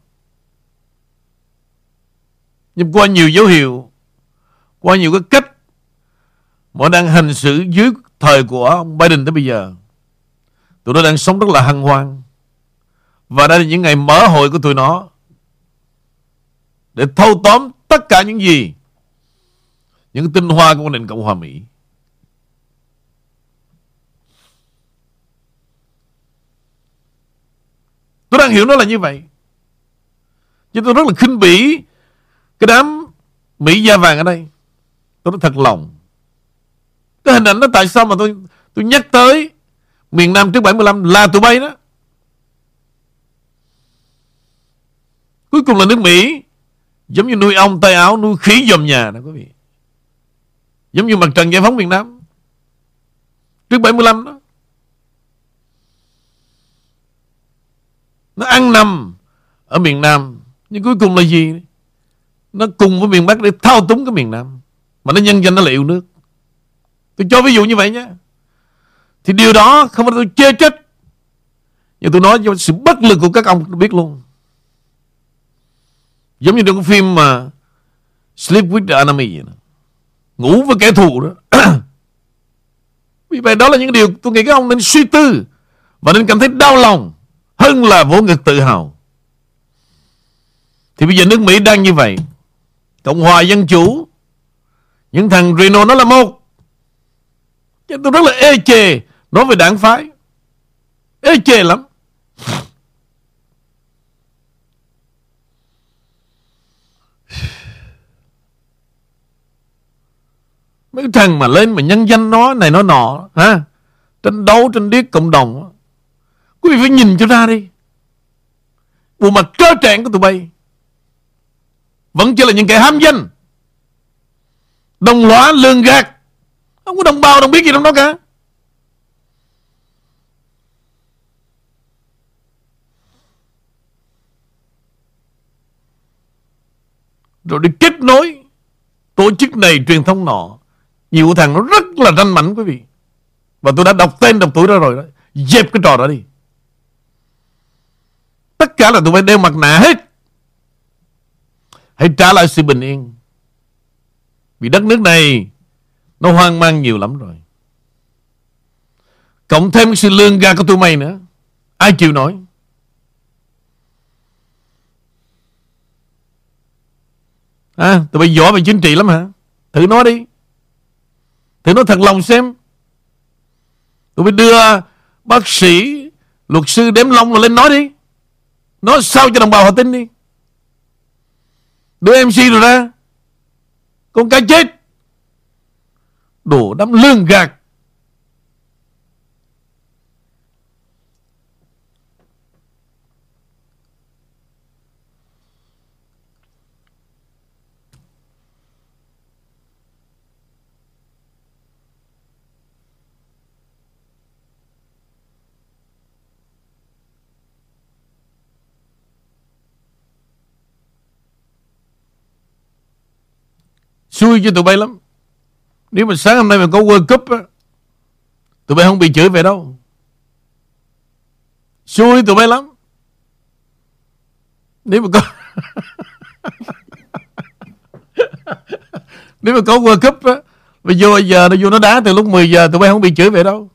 Nhưng qua nhiều dấu hiệu, Qua nhiều cái cách Mà đang hành xử dưới thời của ông Biden tới bây giờ. Tụi nó đang sống rất là hăng hoang. Và đây là những ngày mở hội của tụi nó Để thâu tóm tất cả những gì, Những tinh hoa của nền Cộng hòa Mỹ. Đang hiểu nó là như vậy Nhưng tôi rất là khinh bỉ Cái đám Mỹ da vàng ở đây Tôi nói thật lòng cái hình ảnh đó tại sao mà tôi tôi nhắc tới miền Nam trước 75 là tụi bay đó. Cuối cùng là nước Mỹ, giống như nuôi ong, tay áo, nuôi khí dòm nhà đó quý vị. Giống như mặt trận giải phóng miền Nam trước 75 đó. Nó ăn nằm ở miền Nam nhưng cuối cùng là gì? Nó cùng với miền Bắc để thao túng cái miền Nam mà nó nhân danh nó là yêu nước. Tôi cho ví dụ như vậy nhé. Thì điều đó không phải tôi chê trách. Nhưng tôi nói cho sự bất lực của các ông biết luôn. Giống như trong cái phim mà Sleep with the Enemy vậy đó. Ngủ với kẻ thù đó. Vì vậy đó là những điều tôi nghĩ các ông nên suy tư và nên cảm thấy đau lòng hơn là vỗ ngực tự hào. Thì bây giờ nước Mỹ đang như vậy. Cộng hòa Dân Chủ, những thằng Reno nó là một Tôi rất là ê chề Nói về đảng phái Ê chề lắm Mấy thằng mà lên mà nhân danh nó này nó nọ, ha Tranh đấu trên điếc cộng đồng Quý vị phải nhìn cho ra đi. Bộ mặt trơ trẽn của tụi bay Vẫn chỉ là những kẻ ham danh, Đồng lõa lương gạt. Không có đồng bào, đồng biết gì trong đó cả. Rồi đi kết nối Tổ chức này truyền thông nọ. Nhiều thằng nó rất là ranh mảnh quý vị. Và tôi đã đọc tên đọc tuổi ra rồi đó. Dẹp cái trò đó đi. Tất cả là tụi bay đeo mặt nạ hết. Hãy trả lại sự bình yên. Vì đất nước này, Nó hoang mang nhiều lắm rồi. Cộng thêm sự lương ga của tụi mày nữa. Ai chịu nổi? À tụi bay giỏi về chính trị lắm hả? Thử nói đi. Thử nói thật lòng xem. Tụi bay đưa bác sĩ, Luật sư đếm lông lên nói đi. Nói sao cho đồng bào họ tin đi. Đưa MC rồi ra con cá chết. Đổ đám lương gạt. Xui cho tụi bay lắm. Nếu mà sáng hôm nay mà có World Cup á, Tụi bay không bị chửi về đâu. Xui tụi bay lắm. Nếu mà có Nếu mà có World Cup á Mà vô giờ nó vô nó đá từ lúc 10 giờ, Tụi bay không bị chửi về đâu.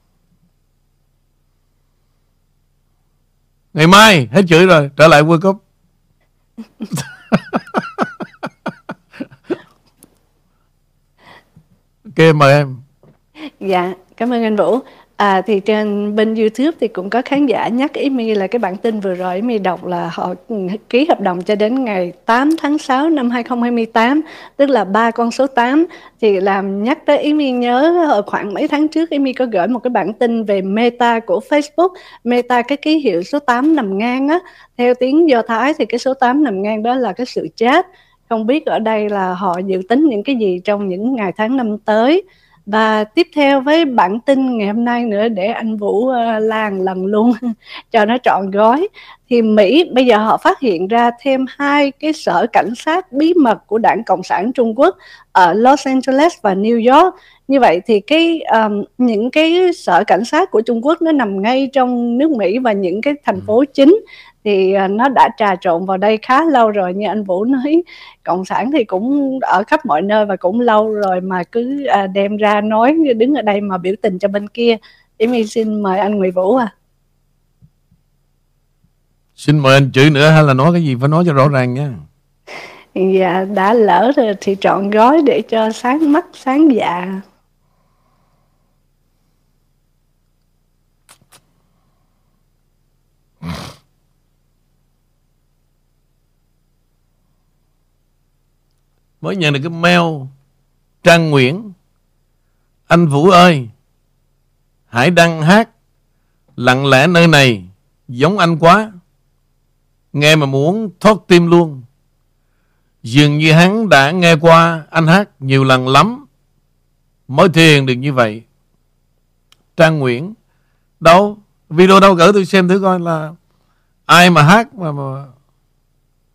Ngày mai hết chửi rồi, Trở lại World Cup. kê mời em. Dạ, cảm ơn anh Vũ. À, thì trên bên YouTube thì cũng có khán giả nhắc ý mi là cái bản tin vừa rồi. Ý mi đọc là họ ký hợp đồng cho đến ngày 8 tháng 6 năm 2028 tức là ba con số 8 thì làm nhắc tới ý mi nhớ ở khoảng mấy tháng trước ý mi có gửi một cái bản tin về Meta của Facebook. Meta cái ký hiệu số 8 nằm ngang á. Theo tiếng Do Thái thì cái số 8 nằm ngang đó là cái sự chết không biết ở đây là họ dự tính những cái gì trong những ngày tháng năm tới? Và tiếp theo với bản tin ngày hôm nay nữa để anh Vũ uh, làng lần luôn cho nó trọn gói. Thì Mỹ bây giờ họ phát hiện ra thêm hai cái sở cảnh sát bí mật của Đảng Cộng sản Trung Quốc ở Los Angeles và New York. Như vậy thì cái um, những cái sở cảnh sát của Trung Quốc nó nằm ngay trong nước Mỹ và những cái thành phố chính thì à, nó đã trà trộn vào đây khá lâu rồi như anh Vũ nói. Cộng sản thì cũng ở khắp mọi nơi và cũng lâu rồi mà cứ à, đem ra nói đứng ở đây mà biểu tình cho bên kia. Em xin mời anh Nguyễn Vũ à. Xin mời anh chữ nữa hay là nói cái gì phải nói cho rõ ràng nha. Dạ đã lỡ rồi thì chọn gói để cho sáng mắt sáng dạ mới nhận được cái mail Trang Nguyễn Anh Vũ ơi Hãy đăng hát Lặng lẽ nơi này Giống anh quá. Nghe mà muốn thoát tim luôn. Dường như hắn đã nghe qua anh hát nhiều lần lắm Mới thiền được như vậy. Trang Nguyễn Đâu Video đâu gửi tôi xem thử coi là Ai mà hát mà, mà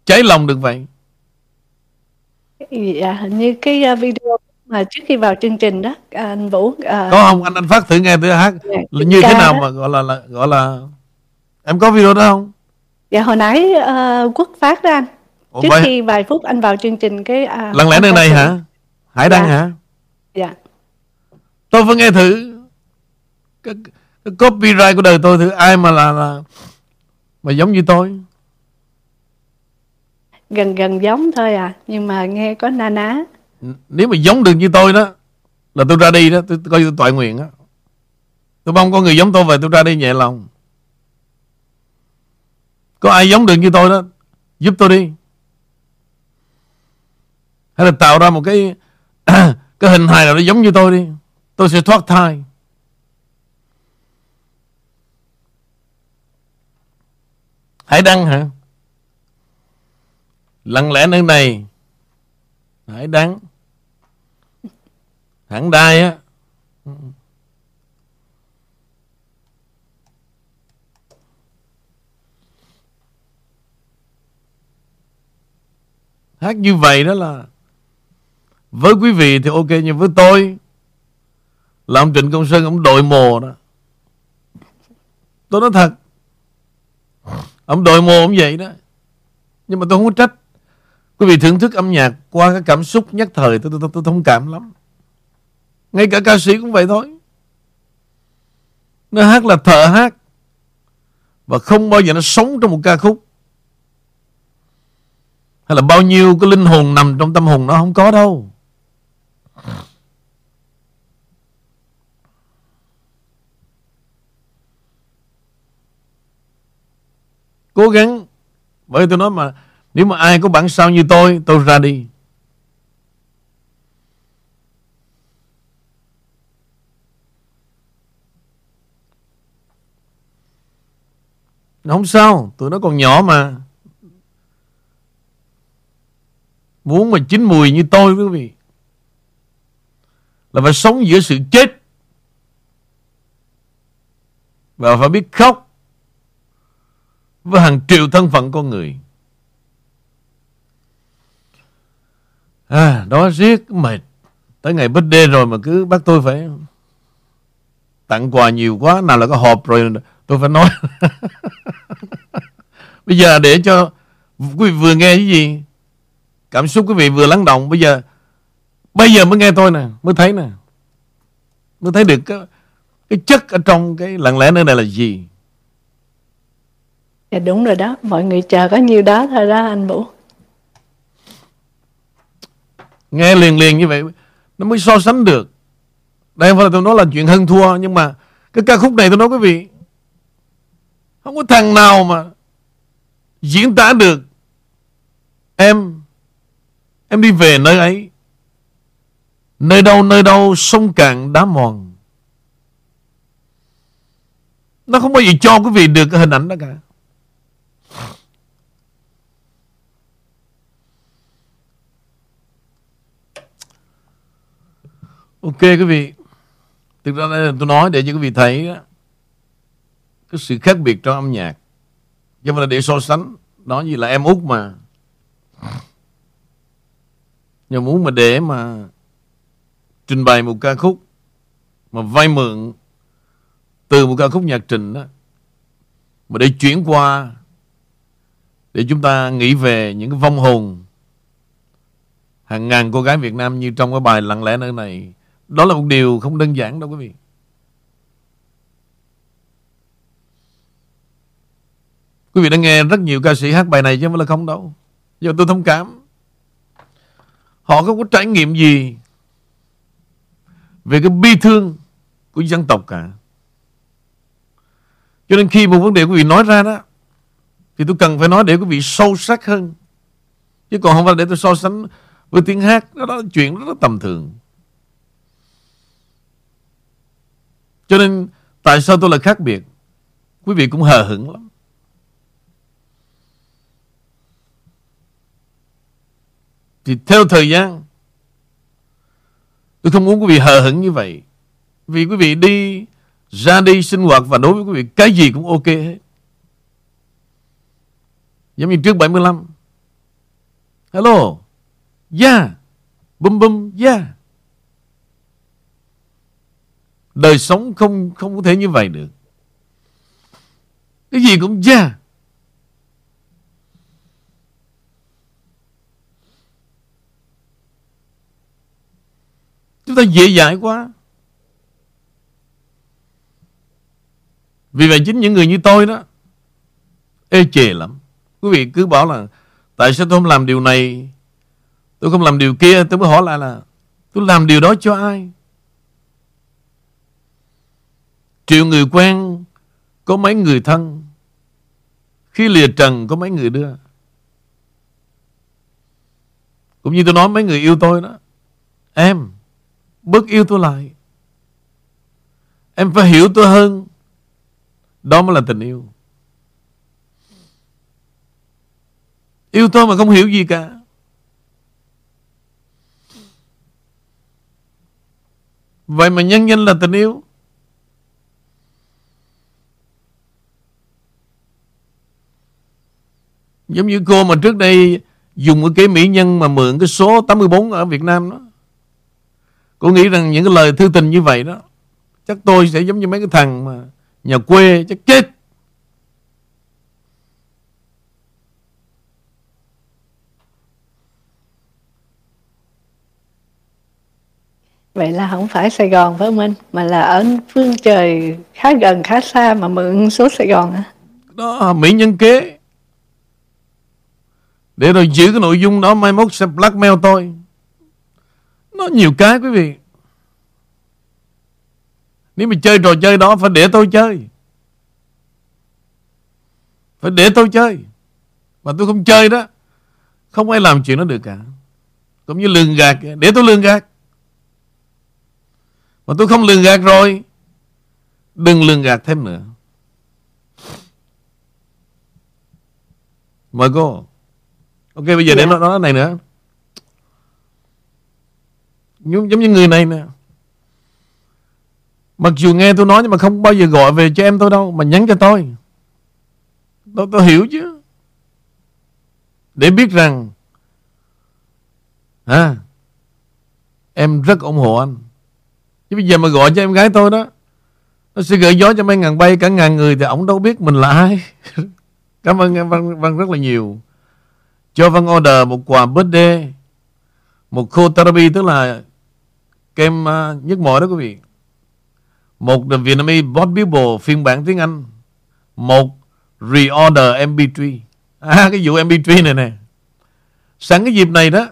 Cháy lòng được vậy? Dạ, hình như cái uh, video mà trước khi vào chương trình đó anh Vũ uh, có không anh anh phát thử nghe thử hát dạ, như thế nào mà gọi là, là gọi là Em có video đó không? Dạ hồi nãy uh, Quốc phát đó anh. Ủa, Trước vậy- khi vài phút anh vào chương trình cái uh, Lần lẽ nơi này hả? Hải Đăng Dạ. hả? Dạ. Tôi phải nghe thử cái, cái copyright của đời tôi thử ai mà là, là mà giống như tôi. Gần gần giống thôi à, nhưng mà nghe có na ná. Nếu mà giống được như tôi đó là tôi ra đi đó, tôi, coi tôi toại nguyện đó. Tôi mong có người giống tôi về tôi ra đi nhẹ lòng. Có ai giống được như tôi đó giúp tôi đi. Hay là tạo ra một cái cái hình hài nào đó giống như tôi đi. Tôi sẽ thoát thai. Hải Đăng hả? Lặng lẽ nơi này. Hải đáng hẳn đai á. Hát như vậy đó là Với quý vị thì ok, Nhưng với tôi Là ông Trịnh Công Sơn Ông đội mồ đó. Tôi nói thật, Ông đội mồ ông vậy đó. Nhưng mà tôi không có trách. Quý vị thưởng thức âm nhạc Qua cái cảm xúc nhất thời Tôi, tôi, tôi, tôi thông cảm lắm. Ngay cả ca sĩ cũng vậy thôi. Nó hát là thợ hát Và không bao giờ nó sống trong một ca khúc. Hay là bao nhiêu cái linh hồn nằm trong tâm hồn nó không có đâu. Cố gắng Bởi tôi nói mà nếu mà ai có bản sao như tôi Tôi ra đi. Không sao, Tụi nó còn nhỏ mà. Muốn mà chín mùi như tôi, quý vị, Là phải sống giữa sự chết. Và phải biết khóc Với hàng triệu thân phận con người. À đó riết mệt Tới ngày birthday rồi mà cứ bắt tôi phải Tặng quà nhiều quá Nào là có hộp rồi Tôi phải nói Bây giờ để cho Quý vị vừa nghe cái gì Cảm xúc quý vị vừa lắng động Bây giờ Bây giờ mới nghe tôi nè Mới thấy nè Mới thấy được cái, cái chất ở trong cái lặng lẽ nơi này là gì Dạ đúng rồi đó, mọi người chờ có nhiêu đó thôi đó anh Vũ. Nghe liền liền như vậy, Nó mới so sánh được. Đây không phải là tôi nói là chuyện hơn thua, Nhưng mà cái ca khúc này tôi nói quý vị, Không có thằng nào mà Diễn tả được Em Em đi về nơi ấy. Nơi đâu nơi đâu, sông cạn đá mòn. Nó không bao giờ cho quý vị được cái hình ảnh đó cả. Ok quý vị. Thực ra đây là tôi nói để cho quý vị thấy đó, Cái sự khác biệt trong âm nhạc. Chứ không là để so sánh. Nó như là em út mà. Nhưng muốn mà để mà Trình bày một ca khúc Mà vay mượn Từ một ca khúc nhạc trình đó Mà để chuyển qua Để chúng ta nghĩ về những cái vong hồn Hàng ngàn cô gái Việt Nam Như trong cái bài lặng lẽ nơi này. Đó là một điều không đơn giản đâu quý vị. Quý vị đã nghe rất nhiều ca sĩ hát bài này chứ không phải là không đâu. Giờ tôi thông cảm. Họ không có trải nghiệm gì Về cái bi thương Của dân tộc cả. Cho nên khi một vấn đề quý vị nói ra đó Thì tôi cần phải nói để quý vị sâu sắc hơn. Chứ còn không phải để tôi so sánh Với tiếng hát Đó, đó là chuyện rất là tầm thường. Cho nên, Tại sao tôi là khác biệt? Quý vị cũng hờ hững lắm. Thì theo thời gian, Tôi không muốn quý vị hờ hững như vậy. Vì quý vị đi, Ra đi sinh hoạt và đối với quý vị, Cái gì cũng ok hết. Giống như trước 75 Hello. Yeah. Bum bum. Yeah. Đời sống không không có thể như vậy được. Cái gì cũng cha Chúng ta dễ dãi quá. Vì vậy chính những người như tôi đó, Ê chề lắm. Quý vị cứ bảo là, Tại sao tôi không làm điều này? Tôi không làm điều kia. Tôi mới hỏi lại là, Tôi làm điều đó cho ai? Triệu người quen Có mấy người thân, Khi lìa trần có mấy người đưa. Cũng như tôi nói, mấy người yêu tôi đó, Em, Bớt yêu tôi lại. Em phải hiểu tôi hơn, Đó mới là tình yêu. Yêu tôi mà không hiểu gì cả. Vậy mà nhân nhân là tình yêu. Giống như cô mà trước đây Dùng cái mỹ nhân mà mượn cái số 84 ở Việt Nam đó Cô nghĩ rằng những cái lời thư tình như vậy đó Chắc tôi sẽ giống như mấy cái thằng mà Nhà quê chắc chết Vậy là không phải Sài Gòn phải không anh? Mà là ở phương trời khá gần khá xa mà mượn số Sài Gòn hả? Đó, Mỹ nhân kế. Để rồi giữ cái nội dung đó, mai mốt sẽ blackmail tôi. Nó nhiều cái, quý vị. Nếu mà chơi trò chơi đó, phải để tôi chơi. Phải để tôi chơi. Mà tôi không chơi đó. Không ai làm chuyện đó được cả. Cũng như lường gạt. Để tôi lường gạt. Mà tôi không lường gạt rồi, Đừng lường gạt thêm nữa Mời cô Ok bây giờ dạ. để nói, nói này nữa. Giống, giống như người này nè. Mặc dù nghe tôi nói Nhưng mà không bao giờ gọi về cho em tôi đâu Mà nhắn cho tôi. Tôi, tôi hiểu chứ. Để biết rằng à, Em rất ủng hộ anh. Chứ bây giờ mà gọi cho em gái tôi đó Nó sẽ gửi gió cho mấy ngàn bay Cả ngàn người thì ổng đâu biết mình là ai. Cảm ơn em Văn, Văn rất là nhiều cho Văn order một quà birthday Một khô therapy Tức là kem uh, nhức mỏi đó quý vị. Một The Vietnamese Bot Bible phiên bản tiếng Anh. Một Reorder MP3 À cái vụ MP3 này nè. Sẵn cái dịp này đó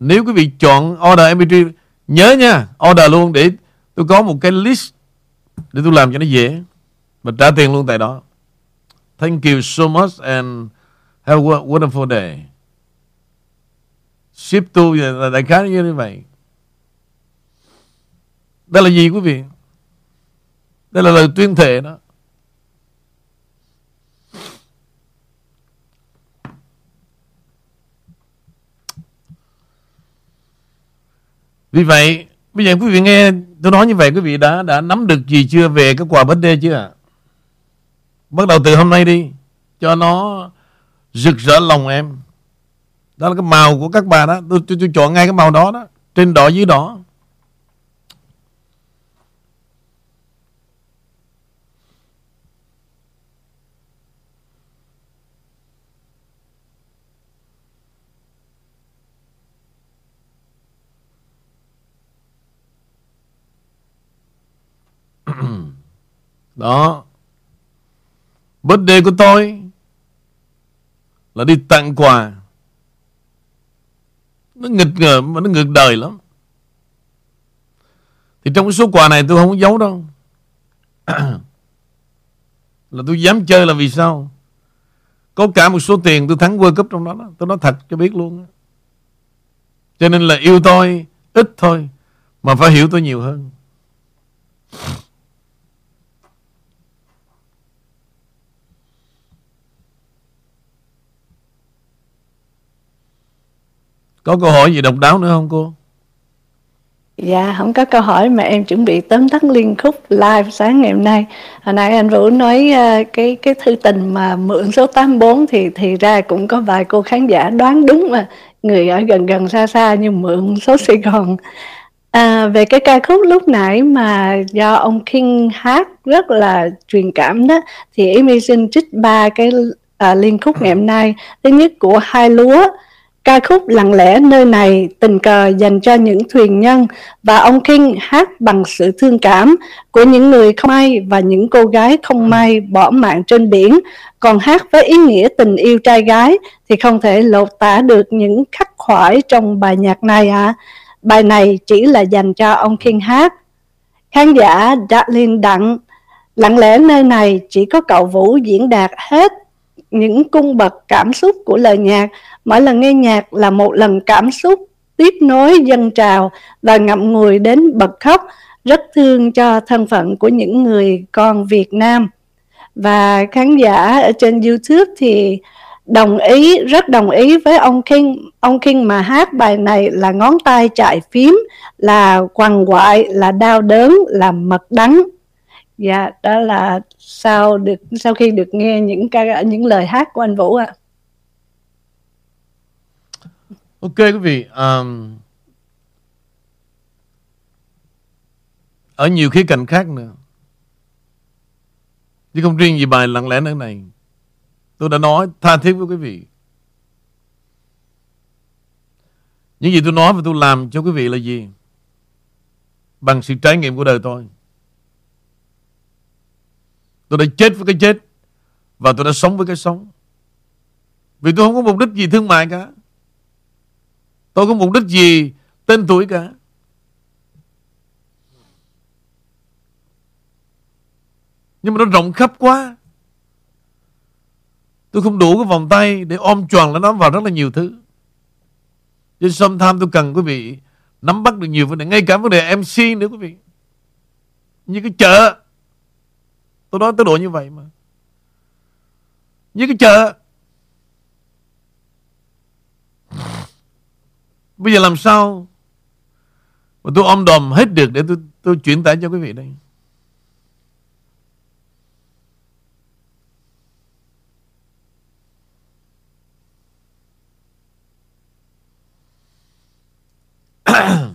Nếu quý vị chọn order MP3 Nhớ nha, order luôn để tôi có một cái list để tôi làm cho nó dễ và trả tiền luôn tại đó. Thank you so much and have a wonderful day. Ship to là đại khái như thế vậy. Đây là gì quý vị? Đây là lời tuyên thệ đó. Vì vậy, bây giờ quý vị nghe tôi nói như vậy quý vị đã đã nắm được gì chưa về cái quà birthday chưa? Bắt đầu từ hôm nay đi cho nó rực rỡ lòng em. Đó là cái màu của các bà đó, tôi tôi, tôi chọn ngay cái màu đó đó, trên đỏ dưới đỏ. Đó Birthday của tôi là đi tặng quà. Nó nghịch ngờ mà nó ngược đời lắm. Thì trong cái số quà này tôi không có giấu đâu. Là tôi dám chơi là vì sao? Có cả một số tiền tôi thắng World Cup trong đó, đó. Tôi nói thật cho biết luôn Cho nên là yêu tôi Ít thôi Mà phải hiểu tôi nhiều hơn. Có câu hỏi gì độc đáo nữa không cô? Dạ, không có câu hỏi mà em chuẩn bị tóm tắt liên khúc live sáng ngày hôm nay. Hồi nãy anh Vũ nói uh, cái cái thư tình mà mượn số 84 thì thì ra cũng có vài cô khán giả đoán đúng mà người ở gần gần xa xa nhưng mượn số Sài Gòn. À, về cái ca khúc lúc nãy mà do ông King hát rất là truyền cảm đó thì em xin trích ba cái à, liên khúc ngày hôm nay thứ nhất của hai lúa ca khúc lặng lẽ nơi này tình cờ dành cho những thuyền nhân và ông King hát bằng sự thương cảm của những người không may và những cô gái không may bỏ mạng trên biển còn hát với ý nghĩa tình yêu trai gái thì không thể lột tả được những khắc khoải trong bài nhạc này ạ à. bài này chỉ là dành cho ông King hát khán giả Darlene Đặng, lặng lẽ nơi này chỉ có cậu Vũ diễn đạt hết những cung bậc cảm xúc của lời nhạc mỗi lần nghe nhạc là một lần cảm xúc, tiếp nối dân trào và ngậm ngùi đến bật khóc, rất thương cho thân phận của những người con Việt Nam và khán giả ở trên YouTube thì đồng ý, rất đồng ý với ông King ông King mà hát bài này là ngón tay chạy phím, là quằn quại, là đau đớn, là mật đắng dạ đó là sau được, sau khi được nghe những ca những lời hát của anh Vũ ạ. À. Ok quý vị, um, ở nhiều khía cạnh khác nữa. Chứ không riêng gì bài lặng lẽ nữa này. Tôi đã nói tha thiết với quý vị. Những gì tôi nói và tôi làm cho quý vị là gì? Bằng sự trải nghiệm của đời tôi. Tôi đã chết với cái chết Và tôi đã sống với cái sống Vì tôi không có mục đích gì thương mại cả Tôi có mục đích gì Tên tuổi cả? Nhưng mà nó rộng khắp quá. Tôi không đủ cái vòng tay Để ôm tròn nó vào rất là nhiều thứ. Nên sometimes tôi cần quý vị Nắm bắt được nhiều vấn đề, Ngay cả vấn đề MC nữa quý vị. Như cái chợ. Tôi nói tới độ như vậy mà. Như cái chợ. Bây giờ làm sao? Mà tôi ôm đồm hết được Để tôi, tôi chuyển tải cho quý vị đây.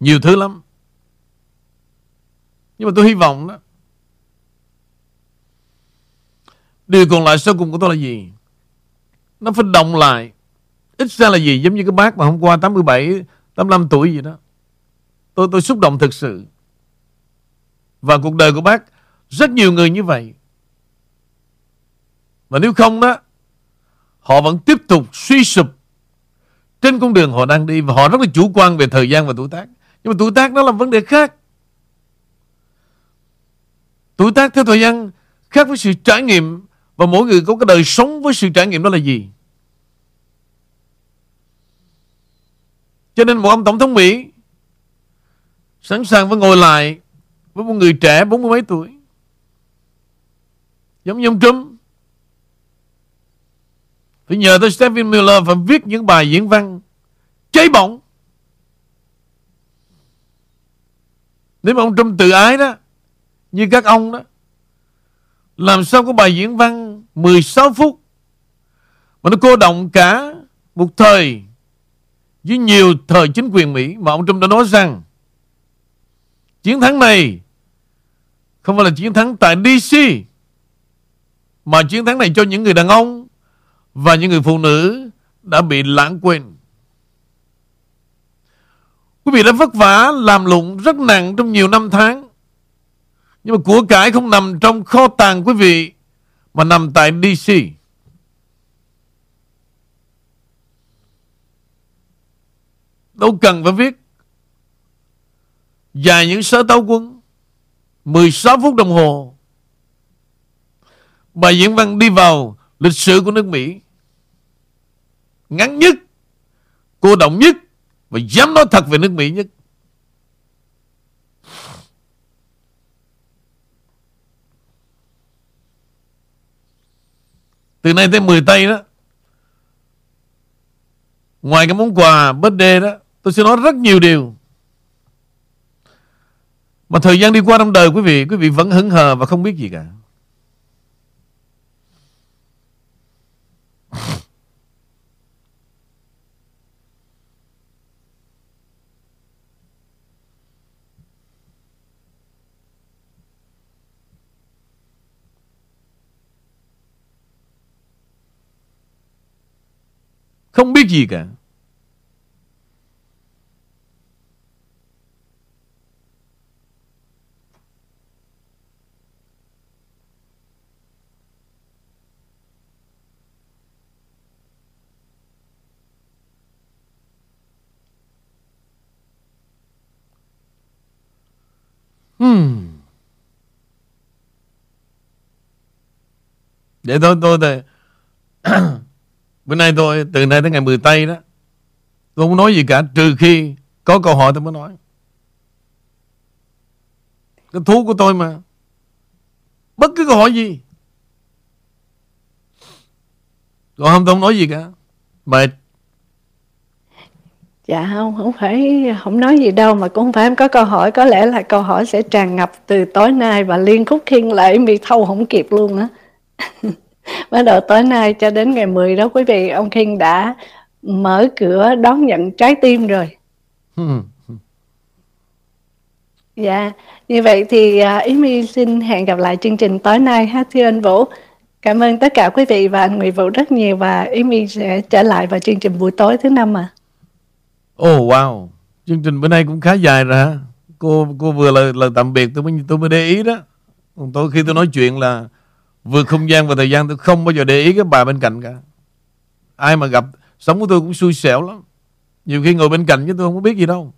Nhiều thứ lắm. Nhưng mà tôi hy vọng đó Điều còn lại sau cùng của tôi là gì? Nó phải động lại Ít ra là gì? Giống như cái bác mà hôm qua 87 85 tuổi gì đó. Tôi tôi xúc động thực sự. Và cuộc đời của bác, Rất nhiều người như vậy. Và nếu không đó, Họ vẫn tiếp tục suy sụp Trên con đường họ đang đi Và họ rất là chủ quan về thời gian và tuổi tác. Nhưng mà tuổi tác đó là vấn đề khác. Tuổi tác theo thời gian khác với sự trải nghiệm và mỗi người có cái đời sống với sự trải nghiệm đó là gì? Cho nên một ông tổng thống Mỹ sẵn sàng phải ngồi lại với một người trẻ bốn mươi mấy tuổi. Giống như ông Trump. Phải nhờ tới Stephen Miller phải viết những bài diễn văn cháy bỏng. Nếu mà ông Trump tự ái đó, như các ông đó, làm sao có bài diễn văn 16 phút mà nó cô động cả một thời với nhiều thời chính quyền Mỹ mà ông Trump đã nói rằng, chiến thắng này không phải là chiến thắng tại DC mà chiến thắng này cho những người đàn ông và những người phụ nữ đã bị lãng quên. Quý vị đã vất vả làm lụng rất nặng trong nhiều năm tháng, nhưng mà của cải không nằm trong kho tàng quý vị, Mà nằm tại DC Đâu cần phải viết. Dài những sớ tấu quân 16 phút đồng hồ. Bài diễn văn đi vào lịch sử của nước Mỹ. Ngắn nhất, Cô động nhất Và dám nói thật về nước Mỹ nhất. Từ nay tới 10 tây đó, Ngoài cái món quà birthday đó Tôi sẽ nói rất nhiều điều. Mà thời gian đi qua trong đời quý vị Quý vị vẫn hững hờ và không biết gì cả. Không biết gì cả. Hmm. Để tôi tôi thì Bữa nay tôi, từ nay đến ngày 10 tây đó, Tôi không nói gì cả, Trừ khi có câu hỏi tôi mới nói. Cái thú của tôi mà. Bất cứ câu hỏi gì. Còn không, tôi không nói gì cả. Mệt Dạ không, không phải không nói gì đâu mà cũng không phải em có câu hỏi có lẽ là câu hỏi sẽ tràn ngập từ tối nay và liên khúc khiên lại bị thâu không kịp luôn á. Bắt đầu tối nay cho đến ngày 10 đó quý vị ông Khiên đã mở cửa đón nhận trái tim rồi. Dạ, như vậy thì uh, Ý My xin hẹn gặp lại chương trình tối nay ha thưa anh Vũ. Cảm ơn tất cả quý vị và anh Nguyễn Vũ rất nhiều và Ý My sẽ trở lại vào chương trình buổi tối thứ năm à. Oh, wow. Chương trình bữa nay cũng khá dài rồi hả? Cô cô vừa lời, lời tạm biệt tôi mới, tôi mới để ý đó. Còn tôi khi tôi nói chuyện là Vượt không gian và thời gian tôi không bao giờ để ý cái bà bên cạnh cả. Ai mà gặp Sống của tôi cũng xui xẻo lắm. Nhiều khi ngồi bên cạnh chứ tôi không có biết gì đâu.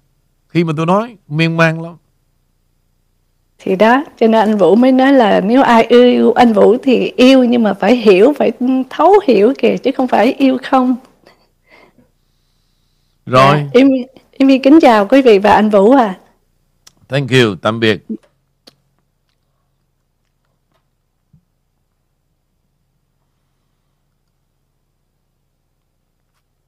Khi mà tôi nói miên man lắm. Thì đó cho nên anh Vũ mới nói là nếu ai yêu anh Vũ thì yêu nhưng mà phải hiểu phải thấu hiểu kìa chứ không phải yêu không rồi. À, em, em kính chào quý vị và anh Vũ à. Thank you. Tạm biệt.